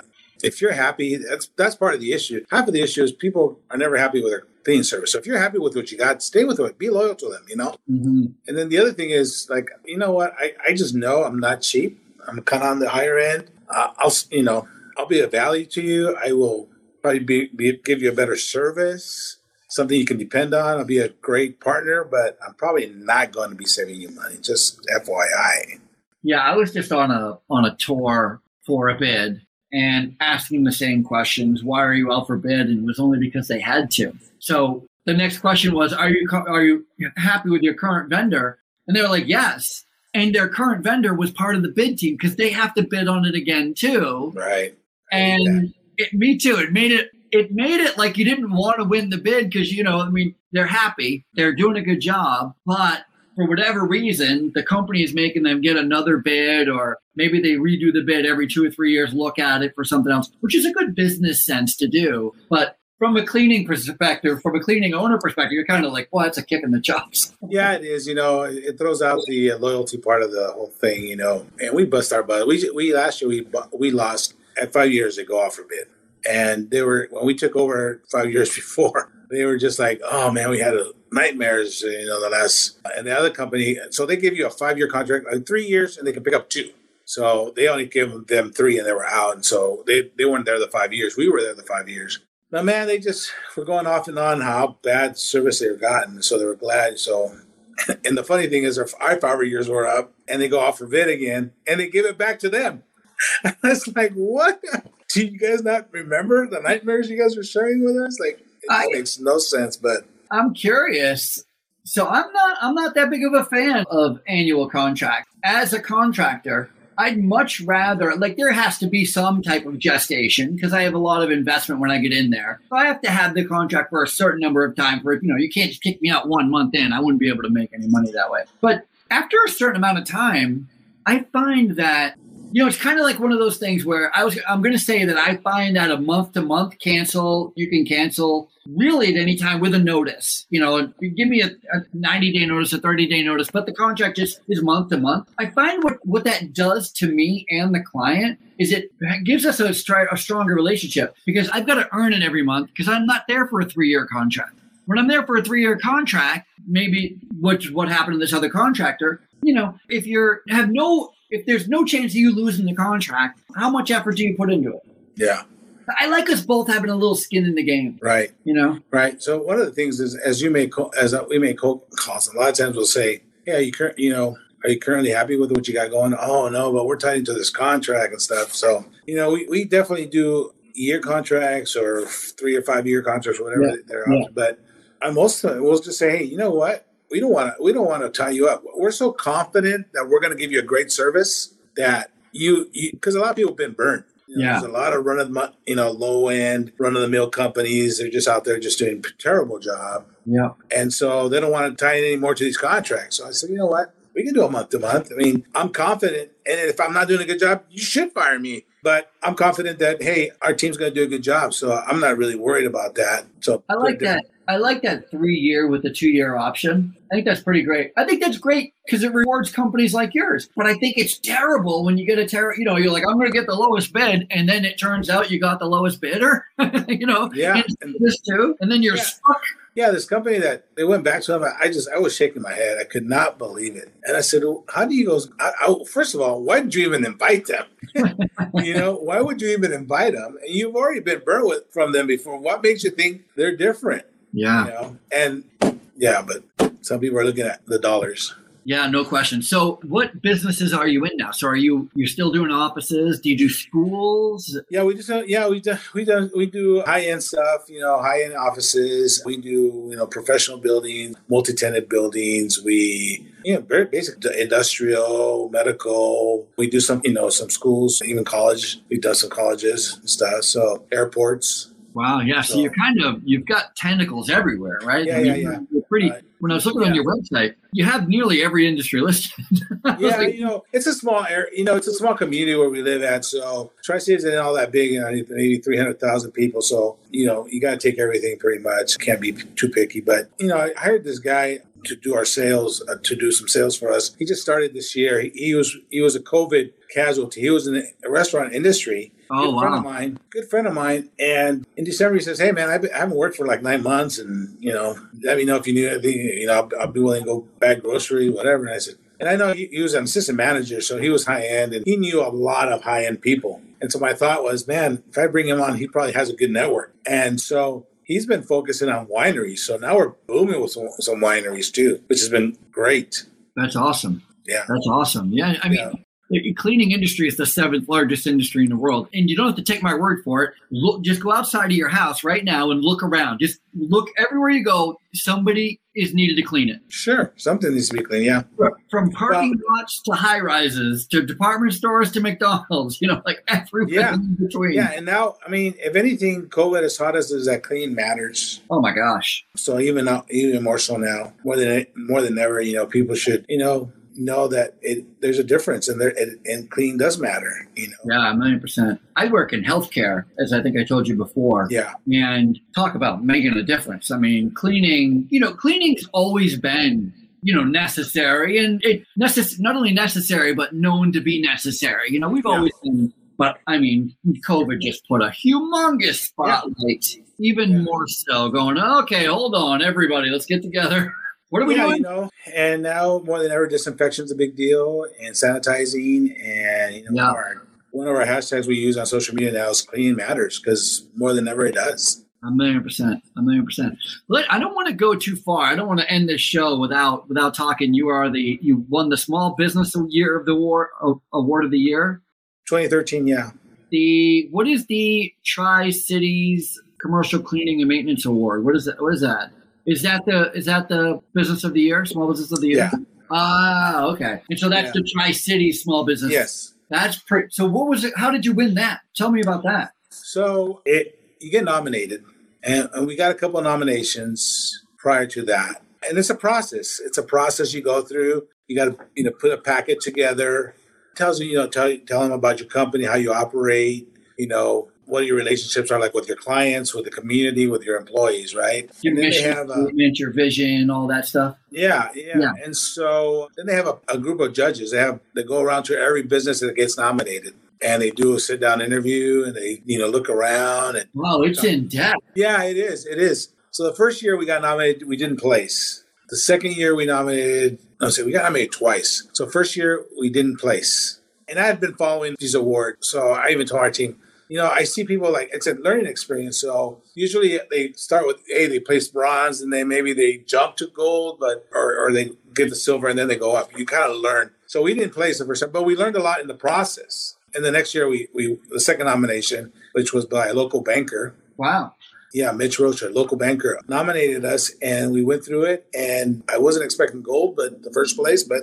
Speaker 2: if you're happy that's that's part of the issue half of the issue is people are never happy with their cleaning service so if you're happy with what you got stay with it be loyal to them you know mm-hmm. and then the other thing is like you know what i, I just know i'm not cheap i'm kind of on the higher end uh, i'll you know i'll be a value to you i will probably be, be give you a better service something you can depend on. I'll be a great partner, but I'm probably not going to be saving you money. Just FYI.
Speaker 1: Yeah, I was just on a on a tour for a bid and asking the same questions. Why are you out for bid? And it was only because they had to. So the next question was, are you are you happy with your current vendor? And they were like, yes. And their current vendor was part of the bid team because they have to bid on it again too.
Speaker 2: Right.
Speaker 1: And it, me too. It made it it made it like you didn't want to win the bid because you know, I mean, they're happy, they're doing a good job, but for whatever reason, the company is making them get another bid, or maybe they redo the bid every two or three years, look at it for something else, which is a good business sense to do. But from a cleaning perspective, from a cleaning owner perspective, you're kind of like, well, that's a kick in the chops. *laughs*
Speaker 2: Yeah, it is. You know, it throws out the loyalty part of the whole thing. You know, and we bust our butt. We we last year we we lost at five years ago off for bid, and they were when we took over five years *laughs* before they were just like, oh man, we had a nightmares, you know, the last, and the other company, so they give you a five year contract, like three years, and they can pick up two. So they only give them three and they were out. And so they, they weren't there the five years. We were there the five years. Now, man, they just were going off and on how bad service they were gotten. So they were glad. So, *coughs* and the funny thing is, our five years were up and they go off for bid again and they give it back to them. *laughs* I was like, what? *laughs* Do you guys not remember the nightmares you guys were sharing with us? Like, it I, makes no sense, but
Speaker 1: I'm curious. So I'm not I'm not that big of a fan of annual contracts. As a contractor, I'd much rather like there has to be some type of gestation because I have a lot of investment when I get in there. So I have to have the contract for a certain number of time for you know, you can't just kick me out one month in. I wouldn't be able to make any money that way. But after a certain amount of time, I find that you know, it's kind of like one of those things where I was, I'm going to say that I find that a month to month cancel, you can cancel really at any time with a notice. You know, give me a, a 90 day notice, a 30 day notice, but the contract just is month to month. I find what, what that does to me and the client is it gives us a, stri- a stronger relationship because I've got to earn it every month because I'm not there for a three year contract. When I'm there for a three year contract, maybe what what happened to this other contractor, you know, if you're have no if there's no chance of you losing the contract, how much effort do you put into it?
Speaker 2: Yeah.
Speaker 1: I like us both having a little skin in the game.
Speaker 2: Right.
Speaker 1: You know?
Speaker 2: Right. So one of the things is, as you make, as we make calls, a lot of times we'll say, yeah, you, cur- you know, are you currently happy with what you got going? Oh, no, but we're tied into this contract and stuff. So, you know, we, we definitely do year contracts or three or five year contracts, whatever yeah. they're yeah. But I'm most we'll just say, hey, you know what? We don't want to we don't want to tie you up. We're so confident that we're going to give you a great service that you because a lot of people have been burned. You know,
Speaker 1: yeah,
Speaker 2: there's a lot of run of the you know low end run of the mill companies. They're just out there just doing a terrible job.
Speaker 1: Yeah,
Speaker 2: and so they don't want to tie any more to these contracts. So I said, you know what? We can do a month to month. I mean, I'm confident, and if I'm not doing a good job, you should fire me. But I'm confident that hey, our team's going to do a good job. So I'm not really worried about that. So
Speaker 1: I like that. I like that three year with the two year option. I think that's pretty great. I think that's great because it rewards companies like yours. But I think it's terrible when you get a terror. You know, you're like, I'm going to get the lowest bid, and then it turns out you got the lowest bidder. *laughs* you know,
Speaker 2: yeah,
Speaker 1: and this too, and then you're
Speaker 2: Yeah.
Speaker 1: stuck.
Speaker 2: Yeah, this company that they went back to them, I just I was shaking my head. I could not believe it, and I said, well, "How do you go?" I, I, first of all, why did you even invite them? *laughs* you know, why would you even invite them? And you've already been burnt with, from them before. What makes you think they're different?
Speaker 1: Yeah.
Speaker 2: You know, and yeah, but some people are looking at the dollars.
Speaker 1: Yeah, no question. So, what businesses are you in now? So, are you you're still doing offices? Do you do schools?
Speaker 2: Yeah, we just uh, yeah we do we do we do high end stuff. You know, high end offices. We do you know professional buildings, multi tenant buildings. We you know very basic industrial, medical. We do some you know some schools, even college. We've done some colleges and stuff. So airports.
Speaker 1: Wow, yeah. So,
Speaker 2: So-
Speaker 1: you're kind of you've got tentacles everywhere, right?
Speaker 2: Yeah,
Speaker 1: I mean,
Speaker 2: yeah, yeah.
Speaker 1: You're pretty.
Speaker 2: Right.
Speaker 1: When I was looking on your website, you have nearly every industry listed. *laughs*
Speaker 2: Yeah,
Speaker 1: like,
Speaker 2: you know, it's a small area. You know, it's a small community where we live at. So Tri Cities isn't all that big. You know, maybe three hundred thousand people. So you know, you got to take everything pretty much. Can't be too picky. But you know, I hired this guy to do our sales, uh, to do some sales for us. He just started this year. He, he was he was a COVID casualty. He was in the restaurant industry.
Speaker 1: Oh,
Speaker 2: good friend of mine, good friend of mine. And in December, he says, "Hey, man, I've been, I haven't worked for like nine months, and you know, let me know if you need anything. You know, I'll, I'll be willing to go bag grocery, whatever." And I said, and I know he, he was an assistant manager, so he was high end, and he knew a lot of high end people. And so my thought was, man, if I bring him on, he probably has a good network. And so he's been focusing on wineries. So now we're booming with some, some wineries too, which has been great.
Speaker 1: That's awesome.
Speaker 2: Yeah.
Speaker 1: That's awesome. Yeah, I mean,
Speaker 2: Yeah.
Speaker 1: The cleaning industry is the seventh largest industry in the world, and you don't have to take my word for it. Look, just go outside of your house right now and look around. Just look everywhere you go. Somebody is needed to clean it.
Speaker 2: Sure, something needs to be clean. Yeah.
Speaker 1: From parking lots to high rises to department stores to McDonald's, you know, like everywhere
Speaker 2: Yeah.
Speaker 1: in between.
Speaker 2: Yeah. And now, I mean, if anything, COVID has taught us is that clean matters.
Speaker 1: Oh my gosh.
Speaker 2: So even now, even more so now, more than more than ever, you know, people should, you know, know that it, there's a difference, and there and, and clean does matter. You know.
Speaker 1: Yeah, a million percent. I work in healthcare, as I think I told you before.
Speaker 2: Yeah.
Speaker 1: and talk about making a difference. I mean, cleaning, you know, cleaning's always been, you know, necessary and it necess- not only necessary, but known to be necessary. You know, we've
Speaker 2: Yeah.
Speaker 1: always been, but I mean, COVID just put a humongous spotlight, even
Speaker 2: Yeah.
Speaker 1: more so, going, okay, hold on, everybody, let's get together. *laughs* What are we
Speaker 2: yeah,
Speaker 1: doing?
Speaker 2: you know, and now more than ever, disinfection's a big deal, and sanitizing, and you know,
Speaker 1: Yeah.
Speaker 2: our, one of our hashtags we use on social media now is "clean matters" because more than ever it does.
Speaker 1: A million percent, a million percent. Let, I don't want to go too far. I don't want to end this show without without talking. You are the you won the Small Business Year of the War Award of the Year.
Speaker 2: 2013, yeah,
Speaker 1: The what is the Tri Cities Commercial Cleaning and Maintenance Award? What is that? What is that? Is that the is that the Business of the Year, Small Business of the Year?
Speaker 2: Yeah.
Speaker 1: Ah, okay. And so that's
Speaker 2: Yeah.
Speaker 1: the Tri City Small Business.
Speaker 2: yes.
Speaker 1: That's pretty. So what was it? How did you win that? Tell me about that.
Speaker 2: So it you get nominated, and, and we got a couple of nominations prior to that, and it's a process. It's a process you go through. You got to you know put a packet together. Tells you you know tell tell them about your company, how you operate. You know what your relationships are like with your clients, with the community, with your employees, right?
Speaker 1: Your
Speaker 2: And then they
Speaker 1: mission,
Speaker 2: have a-
Speaker 1: your vision, all that stuff.
Speaker 2: Yeah, yeah,
Speaker 1: Yeah.
Speaker 2: And so then they have a, a group of judges. They have they go around to every business that gets nominated, and they do a sit down interview, and they you know look around and
Speaker 1: Wow, it's in depth.
Speaker 2: yeah, it is. It is. So the first year we got nominated, we didn't place. The second year we nominated, no, say we got nominated twice. So first year we didn't place. And I had been following these awards. So I even told our team, you know, I see people like it's a learning experience. So usually they start with hey, they place bronze and then maybe they jump to gold, but or, or they get the silver and then they go up. You kind of learn. So we didn't place the first time, but we learned a lot in the process. And the next year we we the second nomination, which was by a local banker,
Speaker 1: Wow.
Speaker 2: yeah, Mitch Roach, local banker, nominated us, and we went through it. And I wasn't expecting gold, but the first place, but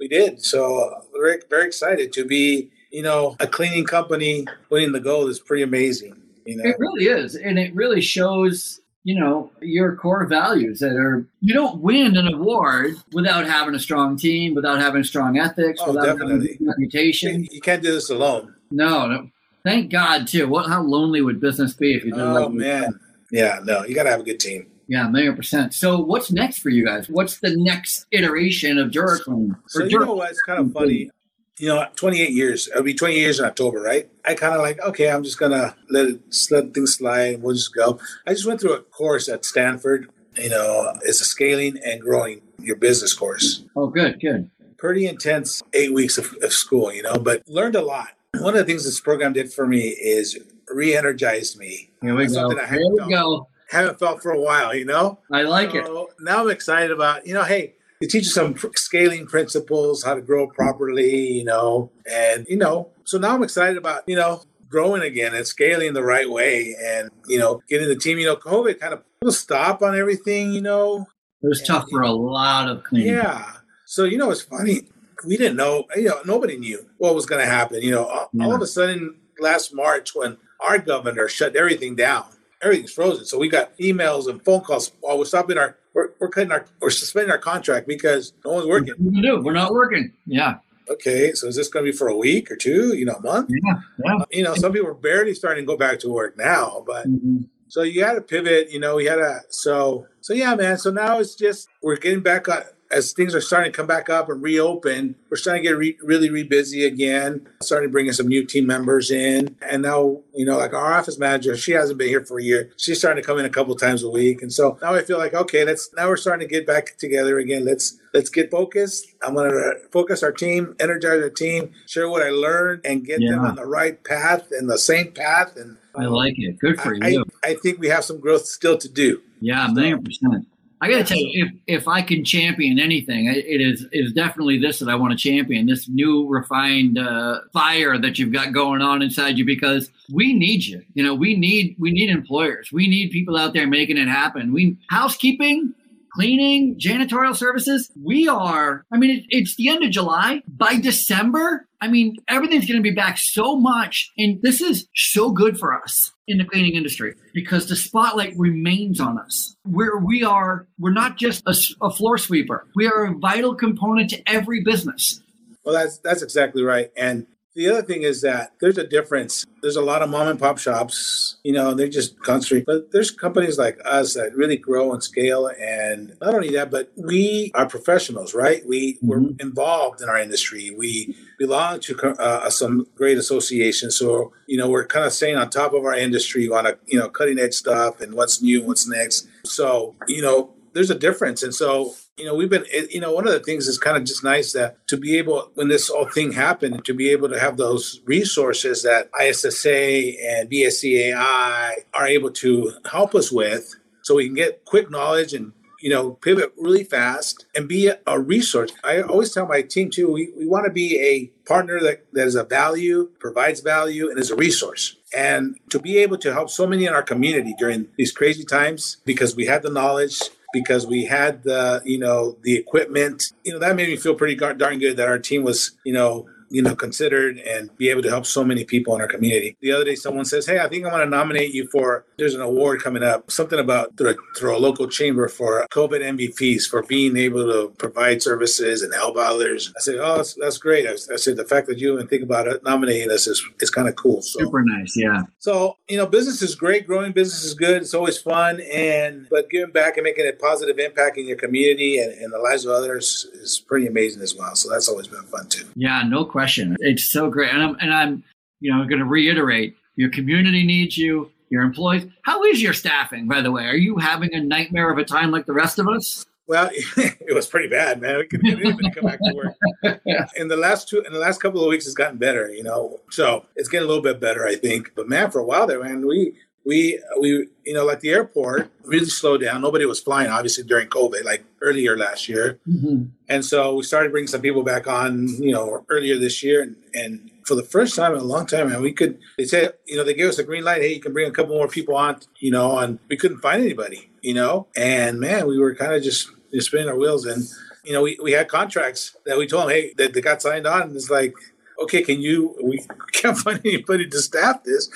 Speaker 2: we did. So we're very excited to be, you know, a cleaning company winning the gold is pretty amazing. You know,
Speaker 1: It really is. And it really shows, you know, your core values that are, you don't win an award without having a strong team, without having strong ethics,
Speaker 2: Oh,
Speaker 1: without
Speaker 2: definitely.
Speaker 1: having a reputation.
Speaker 2: you can't do this alone.
Speaker 1: No, no. Thank God too. What how lonely would business be if you didn't?
Speaker 2: Oh man, yeah, no, you got to have a good team.
Speaker 1: Yeah, million percent. So what's next for you guys? What's the next iteration of DuraClean?
Speaker 2: So you know what? It's kind of funny. You know, 28 years. It'll be 20 years in October, right? I kind of like, okay, I'm just gonna let it let things slide. We'll just go. I just went through a course at Stanford. You know, it's a scaling and growing your business course.
Speaker 1: Oh, good, good.
Speaker 2: Pretty intense eight weeks of, of school, you know, but learned a lot. One of the things this program did for me is re-energized me.
Speaker 1: Here we go. Here we go
Speaker 2: haven't felt for a while, you know?
Speaker 1: I like so
Speaker 2: it. Now I'm excited about, you know, hey, it teaches some scaling principles, how to grow properly, you know, and, you know, so now I'm excited about, you know, growing again and scaling the right way and, you know, getting the team, you know, COVID kind of put a stop on everything, you know.
Speaker 1: It was and, tough for a lot of cleaning.
Speaker 2: Yeah. So, you know, it's funny. We didn't know, you know, nobody knew what was going to happen. You know, all, yeah. all of a sudden last March when our governor shut everything down, everything's frozen. So we got emails and phone calls. While we're stopping our, we're, we're cutting our, we're suspending our contract because no one's working.
Speaker 1: We do. We're not working. Yeah.
Speaker 2: Okay, so is this going to be for a week or two? You know, a month?
Speaker 1: Yeah. yeah. Uh,
Speaker 2: you know, some people are barely starting to go back to work now, but mm-hmm. so you had to pivot. You know, we had to. So so yeah, man. So now it's just we're getting back on as things are starting to come back up and reopen, we're starting to get re- really, really busy again. Starting to bringing some new team members in, and now you know, like our office manager, she hasn't been here for a year. She's starting to come in a couple times a week, and so now I feel like okay, let's now we're starting to get back together again. Let's let's get focused. I'm going to focus our team, energize our team, share what I learned, and get yeah. them on the right path and the same path. And
Speaker 1: I like it. Good for
Speaker 2: I,
Speaker 1: you.
Speaker 2: I, I think we have some growth still to do.
Speaker 1: Yeah, million percent. I got to tell you, if if I can champion anything, it is it is definitely this that I want to champion. This new refined uh, fire that you've got going on inside you, because we need you. You know, we need we need employers. We need people out there making it happen. We housekeeping cleaning, janitorial services. We are, I mean, it, it's the end of July. By December, I mean, everything's going to be back so much. And this is so good for us in the cleaning industry because the spotlight remains on us. Where we are, we're not just a, a floor sweeper, we are a vital component to every business.
Speaker 2: Well, that's that's exactly right. And the other thing is that there's a difference. There's a lot of mom and pop shops, you know, they're just country, but there's companies like us that really grow and scale. And not only that, but we are professionals, right? We mm-hmm. we're involved in our industry. We belong to uh, some great associations, so you know we're kind of staying on top of our industry on a you know cutting edge stuff and what's new, what's next. So you know, there's a difference, and so you know, we've been, you know, one of the things is kind of just nice that to be able, when this whole thing happened, to be able to have those resources that ISSA and BSCAI are able to help us with so we can get quick knowledge and you know, pivot really fast and be a, resource. I always tell my team too, we, we want to be a partner that, that is a value, provides value, and is a resource. And to be able to help so many in our community during these crazy times because we had the knowledge, because we had the you know the equipment. You know that made me feel pretty darn good that our team was you know you know, considered and be able to help so many people in our community. The other day, someone says, "Hey, I think I want to nominate you for." There's an award coming up, something about through a, through a local chamber for COVID MVPs for being able to provide services and help others. I said, "Oh, that's, that's great." I, I, said, "The fact that you even think about it, nominating us is is kind of cool."
Speaker 1: So, Super nice, yeah.
Speaker 2: So you know, business is great. Growing business is good. It's always fun, and but giving back and making a positive impact in your community and, and the lives of others is pretty amazing as well. So that's always been fun too.
Speaker 1: Yeah, no question question. It's so great. And I'm, and I'm you know, going to reiterate your community needs you, your employees. How is your staffing, by the way? Are you having a nightmare of a time like the rest of us?
Speaker 2: Well, *laughs* it was pretty bad, man. We couldn't get anybody to come back to work. *laughs* in the last two, in the last couple of weeks, it's gotten better, you know. So it's getting a little bit better, I think. But man, for a while there, man, we we we you know like the airport really slowed down. Nobody was flying obviously during covid like earlier last year. Mm-hmm. and so we started bringing some people back on you know earlier this year. And, and for the first time in a long time and we could they said you know they gave us a green light hey you can bring a couple more people on you know and we couldn't find anybody you know? And man we were kind of just, just spinning our wheels. And you know we, we had contracts that we told them hey that they got signed on. And it's like okay can you we *laughs* can't find anybody to staff this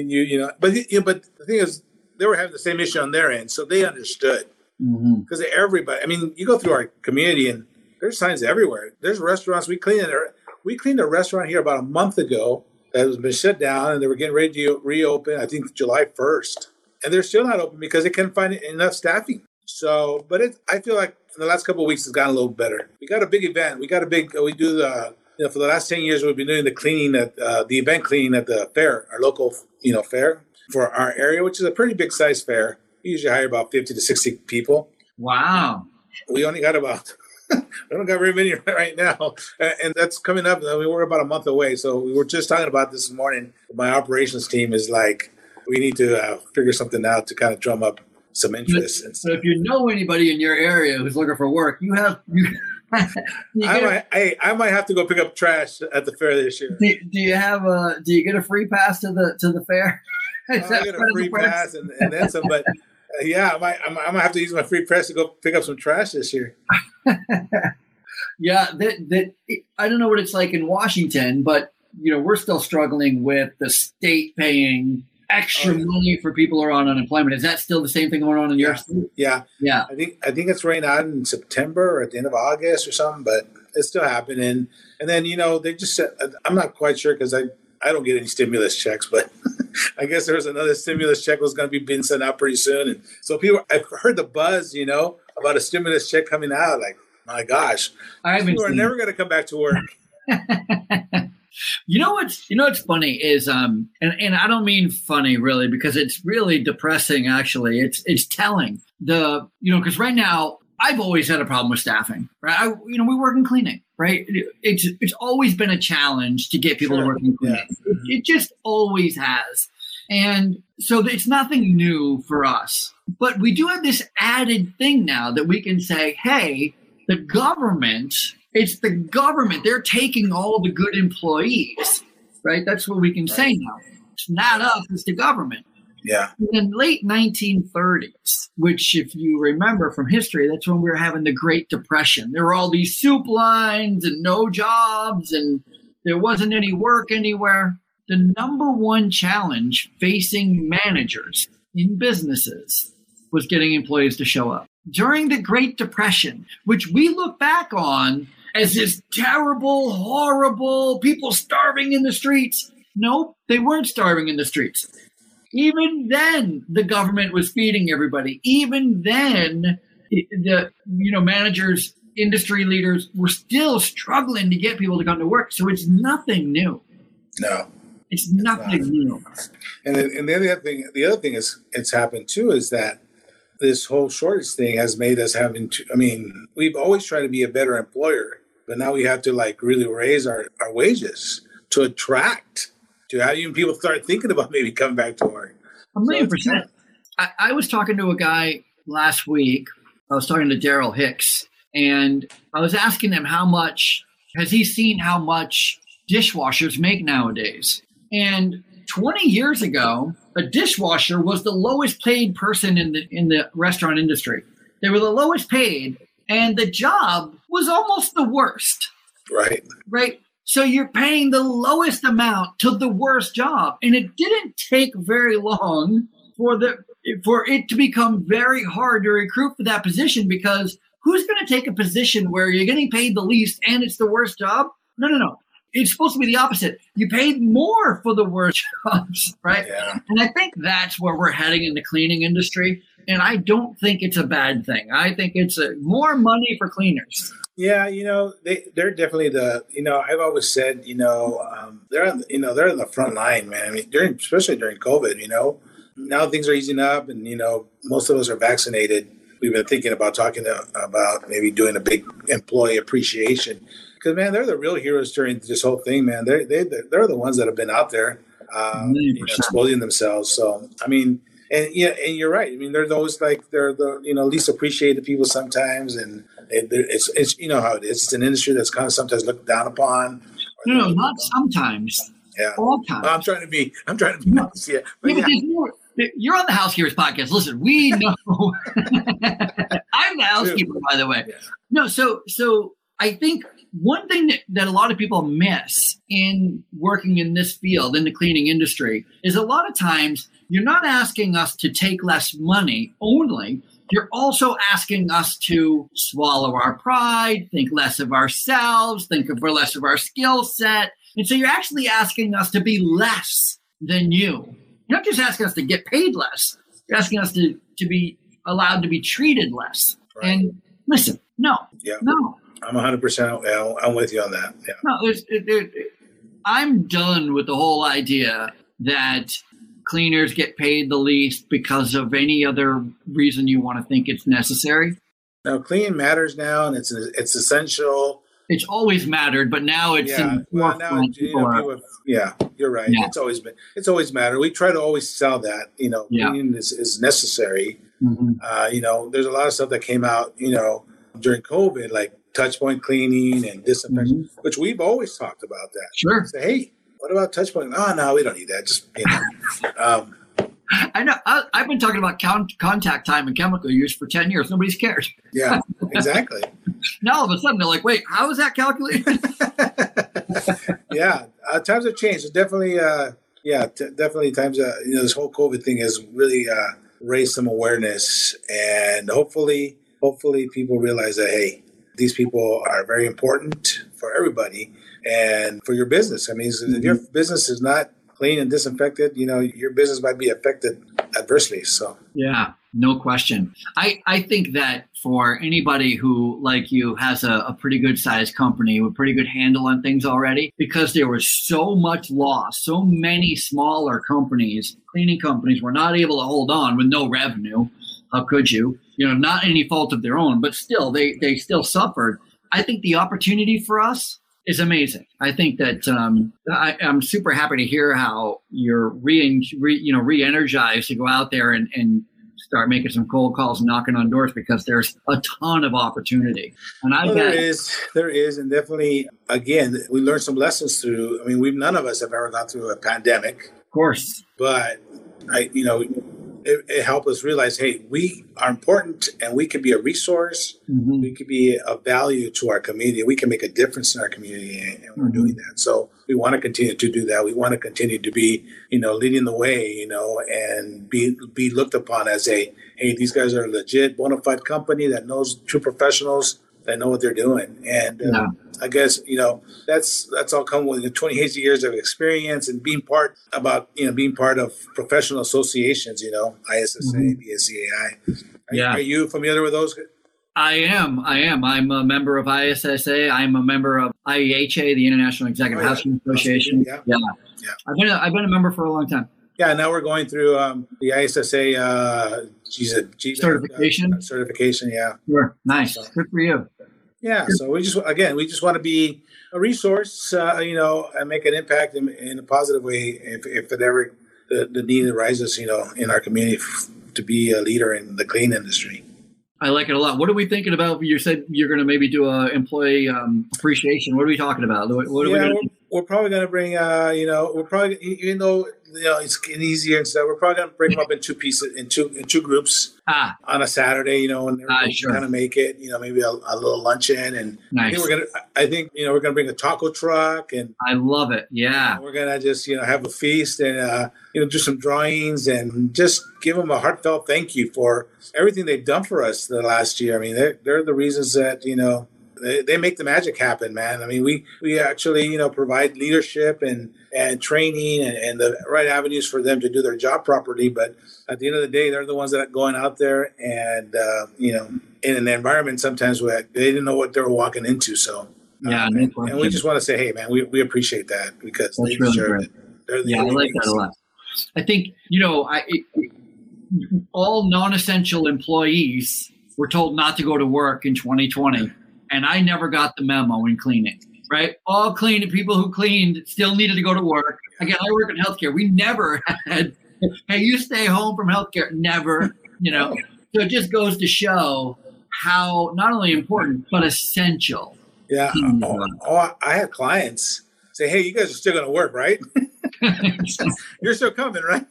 Speaker 2: can you, you know, but you know, but the thing is, they were having the same issue on their end, so they understood because mm-hmm. everybody. I mean, you go through our community and there's signs everywhere. There's restaurants we clean cleaned. We cleaned a restaurant here about a month ago that has been shut down, and they were getting ready to reopen. I think July first, and they're still not open because they couldn't find enough staffing. So, but it, I feel like in the last couple of weeks it's gotten a little better. We got a big event. We got a big. We do the. You know, for the last ten years, we've been doing the cleaning at uh, the event cleaning at the fair, our local, you know, fair for our area, which is a pretty big size fair. We usually hire about fifty to sixty people.
Speaker 1: Wow.
Speaker 2: We only got about *laughs* we don't got very many *laughs* right now, and that's coming up. I mean, we're about a month away, so we were just talking about this morning. My operations team is like, we need to uh, figure something out to kind of drum up some interest.
Speaker 1: So if you know anybody in your area who's looking for work, you have you. *laughs*
Speaker 2: I might, I, I might have to go pick up trash at the fair this year.
Speaker 1: Do, do you have a? Do you get a free pass to the to the fair? *laughs*
Speaker 2: I get a free pass and, and then some, but uh, yeah, I might, I might, I might have to use my free press to go pick up some trash this year. *laughs*
Speaker 1: yeah, that that I don't know what it's like in Washington, but you know we're still struggling with the state paying extra oh, yeah. money for people who are on unemployment. Is that still the same thing going on in
Speaker 2: yeah.
Speaker 1: your state?
Speaker 2: Yeah,
Speaker 1: yeah.
Speaker 2: I think I think it's right now in September or at the end of August or something, but it's still happening. And then you know they just said uh, I'm not quite sure because I I don't get any stimulus checks, but *laughs* I guess there's another stimulus check was going to be being sent out pretty soon. And so people, I've heard the buzz, you know, about a stimulus check coming out. Like, my gosh, I people are never going to come back to work. *laughs*
Speaker 1: you know what's you know what's funny is um and, and I don't mean funny really because it's really depressing actually. It's it's telling the you know because right now I've always had a problem with staffing. Right, I, you know we work in cleaning right? It's it's always been a challenge to get people sure. to work in cleaning. Yeah. It, it, just always has, and so it's nothing new for us. But we do have this added thing now that we can say, hey, the government. It's the government. They're taking all the good employees, right? That's what we can say now. It's not us. It's the government.
Speaker 2: Yeah.
Speaker 1: In the late 1930s, which, if you remember from history, that's when we were having the Great Depression. There were all these soup lines and no jobs, and there wasn't any work anywhere. The number one challenge facing managers in businesses was getting employees to show up. During the Great Depression, which we look back on as this terrible, horrible, people starving in the streets. Nope, they weren't starving in the streets even then, the government was feeding everybody. Even then, the you know managers, industry leaders were still struggling to get people to come to work. So it's nothing new.
Speaker 2: No,
Speaker 1: it's nothing it's new.
Speaker 2: And and the other thing, the other thing is it's happened too is that this whole shortage thing has made us having to. I mean, we've always tried to be a better employer, but now we have to like really raise our, our wages to attract to have even people start thinking about *laughs* maybe coming back to work.
Speaker 1: A million so percent. I, I was talking to a guy last week. I was talking to Daryl Hicks, and I was asking him how much has he seen how much dishwashers make nowadays. And 20 years ago, a dishwasher was the lowest paid person in the in the restaurant industry. They were the lowest paid, and the job was almost the worst.
Speaker 2: Right.
Speaker 1: Right. So you're paying the lowest amount to the worst job. And it didn't take very long for the for it to become very hard to recruit for that position because who's going to take a position where you're getting paid the least and it's the worst job? No, no, no. It's supposed to be the opposite. You paid more for the worst *laughs* jobs, right? Yeah. And I think that's where we're heading in the cleaning industry. And I don't think it's a bad thing. I think it's a, more money for cleaners.
Speaker 2: Yeah, you know, they they're definitely the you know I've always said you know um, they're on, you know they're in the front line, man. I mean, during especially during COVID, you know, now things are easing up, and you know most of us are vaccinated. We've been thinking about talking to, about maybe doing a big employee appreciation because man, they're the real heroes during this whole thing, man. They're they they're the ones that have been out there um, you know, exposing themselves. So I mean and yeah, and you're right. I mean, they're those like they're the you know least appreciated people sometimes, and it's it's you know how it is. It's an industry that's kind of sometimes looked down upon.
Speaker 1: No, no, not sometimes.
Speaker 2: Yeah,
Speaker 1: all times.
Speaker 2: I'm trying to be. I'm trying to be nice. Yeah,
Speaker 1: but yeah, yeah. You're on the Housekeepers podcast. Listen, we *laughs* know. *laughs* I'm the housekeeper, by the way. Yeah. No, so so I think one thing that, that a lot of people miss in working in this field in the cleaning industry is a lot of times you're not asking us to take less money only. You're also asking us to swallow our pride, think less of ourselves, think of less of our skill set, And so you're actually asking us to be less than you. You're not just asking us to get paid less. You're asking us to, to be allowed to be treated less.
Speaker 2: Right.
Speaker 1: And listen, no,
Speaker 2: Yeah.
Speaker 1: no,
Speaker 2: I'm 100%. yeah, I'm with you on that. Yeah.
Speaker 1: no. There's, it- I'm done with the whole idea that cleaners get paid the least because of any other reason you want to think it's necessary.
Speaker 2: Now, clean matters now, and it's it's essential.
Speaker 1: It's always mattered, but now it's
Speaker 2: yeah.
Speaker 1: in
Speaker 2: Well, now, you know, people, yeah, you're right.
Speaker 1: Yeah.
Speaker 2: It's always been. It's always mattered. We try to always sell that. You know,
Speaker 1: Yeah.
Speaker 2: cleaning is, is necessary.
Speaker 1: Mhm.
Speaker 2: Uh, you know, there's a lot of stuff that came out. You know, during COVID, like touch point cleaning and disinfection,
Speaker 1: Mm-hmm.
Speaker 2: which we've always talked about that.
Speaker 1: Sure.
Speaker 2: Say, hey, what about touch point? Oh, no, we don't need that. Just you know. um,
Speaker 1: I know. I, I've been talking about count, contact time and chemical use for 10 years. Nobody's cared.
Speaker 2: yeah, exactly. *laughs*
Speaker 1: Now all of a sudden they're like, wait, how is that calculated? *laughs* *laughs*
Speaker 2: yeah, uh, times have changed. It's definitely, uh, yeah, t- definitely times. Uh, you know, this whole COVID thing has really uh, raised some awareness, and hopefully, hopefully, people realize that hey, these people are very important for everybody and for your business. I mean, if your mm-hmm. business is not clean and disinfected, you know, your business might be affected adversely. So,
Speaker 1: yeah, no question. I, I think that for anybody who, like you, has a, a pretty good sized company with pretty good handle on things already, because there was so much loss, so many smaller companies, cleaning companies, were not able to hold on with no revenue. How could you? You know, not any fault of their own, but still, they they still suffered. I think the opportunity for us is amazing. I think that um, I, I'm super happy to hear how you're re, re you know re-energized to go out there and, and start making some cold calls and knocking on doors because there's a ton of opportunity. And I
Speaker 2: well, there
Speaker 1: bet
Speaker 2: is, there is, and definitely, again, we learned some lessons through. I mean, we've none of us have ever gone through a pandemic.
Speaker 1: of course,
Speaker 2: but I, you know, it, it helped us realize, hey, we are important, and we can be a resource.
Speaker 1: Mhm.
Speaker 2: We can be of value to our community. We can make a difference in our community, and, and we're
Speaker 1: Mhm.
Speaker 2: doing that. So we want to continue to do that. We want to continue to be, you know, leading the way, you know, and be be looked upon as a, hey, these guys are a legit, bona fide company that knows true professionals that know what they're doing, and. Uh,
Speaker 1: Yeah.
Speaker 2: I guess you know that's that's all come with the 28 years of experience and being part about you know being part of professional associations. You know, ISSA,
Speaker 1: Mhm.
Speaker 2: BSCAI. Are,
Speaker 1: Yeah.
Speaker 2: are you familiar with those?
Speaker 1: I am. I am. I'm a member of ISSA. I'm a member of IEHA, the International Executive
Speaker 2: Oh, yeah.
Speaker 1: Housing Association.
Speaker 2: Yeah.
Speaker 1: yeah.
Speaker 2: Yeah.
Speaker 1: I've been a, I've been a member for a long time.
Speaker 2: Yeah, now we're going through um, the ISSA uh, GZ, GZ,
Speaker 1: Certification?
Speaker 2: uh, certification, yeah,
Speaker 1: Sure. Nice. Good for you.
Speaker 2: Yeah. So we just again, we just want to be a resource, uh, you know, and make an impact in, in a positive way if, if it ever the, the need arises, you know, in our community f- to be a leader in the clean industry.
Speaker 1: I like it a lot. What are we thinking about? You said you're going to maybe do a employee um, appreciation. What are we talking about? What, what are we
Speaker 2: yeah,
Speaker 1: going
Speaker 2: we're, we're probably going to bring, uh, you know, we're probably even though you know it's getting easier and stuff, we're probably going to break them up in two pieces, in two in two groups
Speaker 1: Ah,
Speaker 2: on a Saturday, you know, and
Speaker 1: Ah,
Speaker 2: everybody
Speaker 1: sure.
Speaker 2: kind of make it, you know, maybe a, a little luncheon, and I think we're gonna, I think you know, we're gonna bring a taco truck, and
Speaker 1: I love it. Yeah.
Speaker 2: we're gonna just you know have a feast and uh, you know do some drawings and just give them a heartfelt thank you for everything they've done for us the last year. I mean, they're they're the reasons that you know they, they make the magic happen, man. I mean, we we actually you know provide leadership and and training and, and the right avenues for them to do their job properly. But at the end of the day, they're the ones that are going out there and uh, you know in an environment sometimes where they didn't know what they were walking into. So.
Speaker 1: Yeah,
Speaker 2: uh,
Speaker 1: no
Speaker 2: and, and we just want to say, hey, man, we, we appreciate that because
Speaker 1: That's
Speaker 2: they
Speaker 1: really
Speaker 2: deserve
Speaker 1: great.
Speaker 2: it. They're the
Speaker 1: Yeah, I like that a lot. I think, you know, I, it, all non essential employees were told not to go to work in 2020. And I never got the memo in cleaning, right? All cleaning people who cleaned still needed to go to work. Again, I work in healthcare. We never *laughs* had, hey, you stay home from healthcare. Never, you know. So it just goes to show how not only important, but essential.
Speaker 2: Yeah. Oh, oh, I have clients say, hey, you guys are still going to work, right? *laughs* *laughs* You're still coming, right?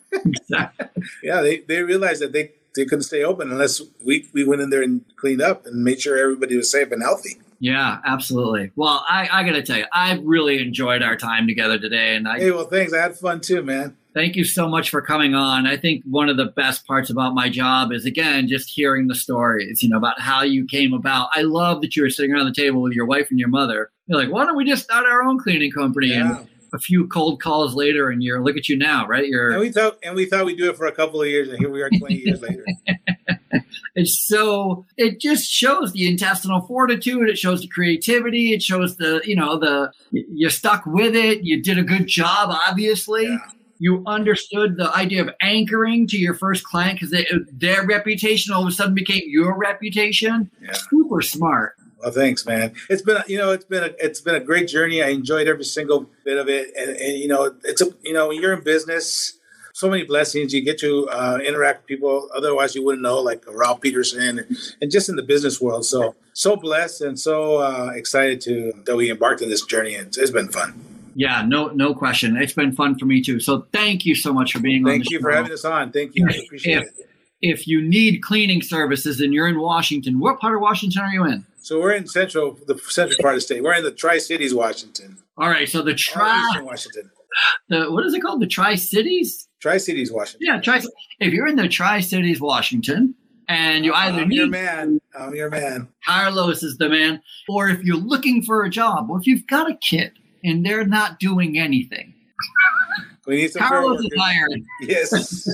Speaker 2: Yeah, they, they realized that they, they couldn't stay open unless we, we went in there and cleaned up and made sure everybody was safe and healthy.
Speaker 1: Yeah, absolutely. Well, I, I got to tell you, I've really enjoyed our time together today, and I
Speaker 2: Hey, well, thanks. I had fun too, man.
Speaker 1: thank you so much for coming on. I think one of the best parts about my job is again just hearing the stories, you know, about how you came about. I love that you were sitting around the table with your wife and your mother. You're like, why don't we just start our own cleaning company?
Speaker 2: Yeah.
Speaker 1: And a few cold calls later, and you're look at you now, right? You're
Speaker 2: and we thought and we thought we'd do it for a couple of years, and here we are, twenty years later. *laughs*
Speaker 1: It's so it just shows the intestinal fortitude. It shows the creativity. It shows the you know the you're stuck with it. You did a good job, obviously.
Speaker 2: Yeah.
Speaker 1: You understood the idea of anchoring to your first client because their reputation all of a sudden became your reputation.
Speaker 2: Yeah.
Speaker 1: Super smart.
Speaker 2: Well, thanks, man. It's been, you know, it's been a, it's been a great journey. I enjoyed every single bit of it, and, and you know, it's a, you know, when you're in business, so many blessings. You get to uh, interact with people otherwise you wouldn't know, like Ralph Peterson, and just in the business world. So, so blessed and so uh, excited to that we embarked on this journey. It's, it's been fun.
Speaker 1: Yeah, no, no question. It's been fun for me too. So, thank you so much for being
Speaker 2: Thank
Speaker 1: on. Thank
Speaker 2: you for having us on. Thank you. I appreciate
Speaker 1: if,
Speaker 2: it.
Speaker 1: If you need cleaning services and you're in Washington, what part of Washington are you in?
Speaker 2: So we're in central, the central part of the state. We're in the Tri Cities, Washington.
Speaker 1: All right. So the tri,
Speaker 2: Washington.
Speaker 1: the what is it called? The Tri Cities.
Speaker 2: Tri Cities, Washington.
Speaker 1: Yeah, Tri. If you're in the Tri Cities, Washington, and you either
Speaker 2: I'm your
Speaker 1: need
Speaker 2: man. I'm your man.
Speaker 1: Carlos is the man, or if you're looking for a job, or if you've got a kid and they're not doing anything,
Speaker 2: We need some
Speaker 1: Carlos is hired.
Speaker 2: Yes.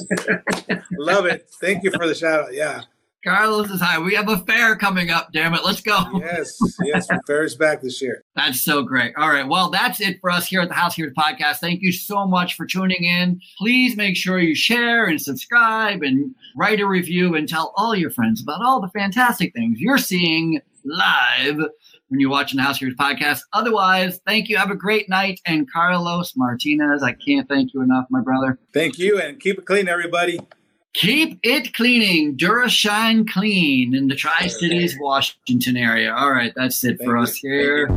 Speaker 2: *laughs* Love it. Thank you for the shout out. Yeah.
Speaker 1: Carlos is high. We have a fair coming up. Damn it, let's go.
Speaker 2: Yes. Yes. fair is back this year. *laughs*
Speaker 1: That's so great. All right. Well, that's it for us here at the Housekeepers Podcast. Thank you so much for tuning in. Please make sure you share and subscribe and write a review and tell all your friends about all the fantastic things you're seeing live when you're watching the Housekeepers Podcast. Otherwise, thank you. Have a great night. And Carlos Martinez, I can't thank you enough, my brother.
Speaker 2: Thank you and keep it clean, everybody.
Speaker 1: Keep it cleaning. Durashine Clean in the Tri Cities, Washington area. All right. That's it
Speaker 2: Thank
Speaker 1: for
Speaker 2: you.
Speaker 1: us here.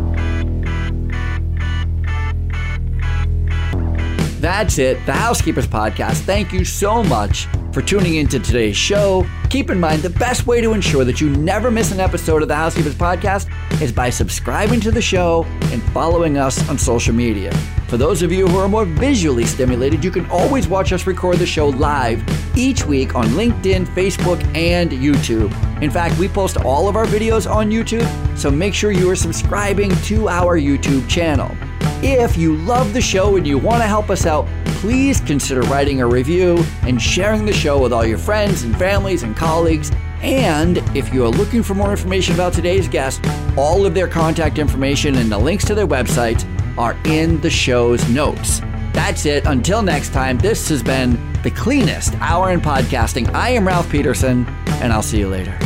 Speaker 1: That's it, the Housekeepers Podcast. Thank you so much for tuning into today's show. Keep in mind, the best way to ensure that you never miss an episode of the Housekeepers Podcast is by subscribing to the show and following us on social media. For those of you who are more visually stimulated, you can always watch us record the show live each week on LinkedIn, Facebook, and YouTube. In fact, we post all of our videos on YouTube, so make sure you are subscribing to our YouTube channel. If you love the show and you want to help us out, please consider writing a review and sharing the show with all your friends and families and colleagues. And if you are looking for more information about today's guest, all of their contact information and the links to their websites are in the show's notes. That's it. Until next time, this has been the cleanest hour in podcasting. I am Ralph Peterson, and I'll see you later.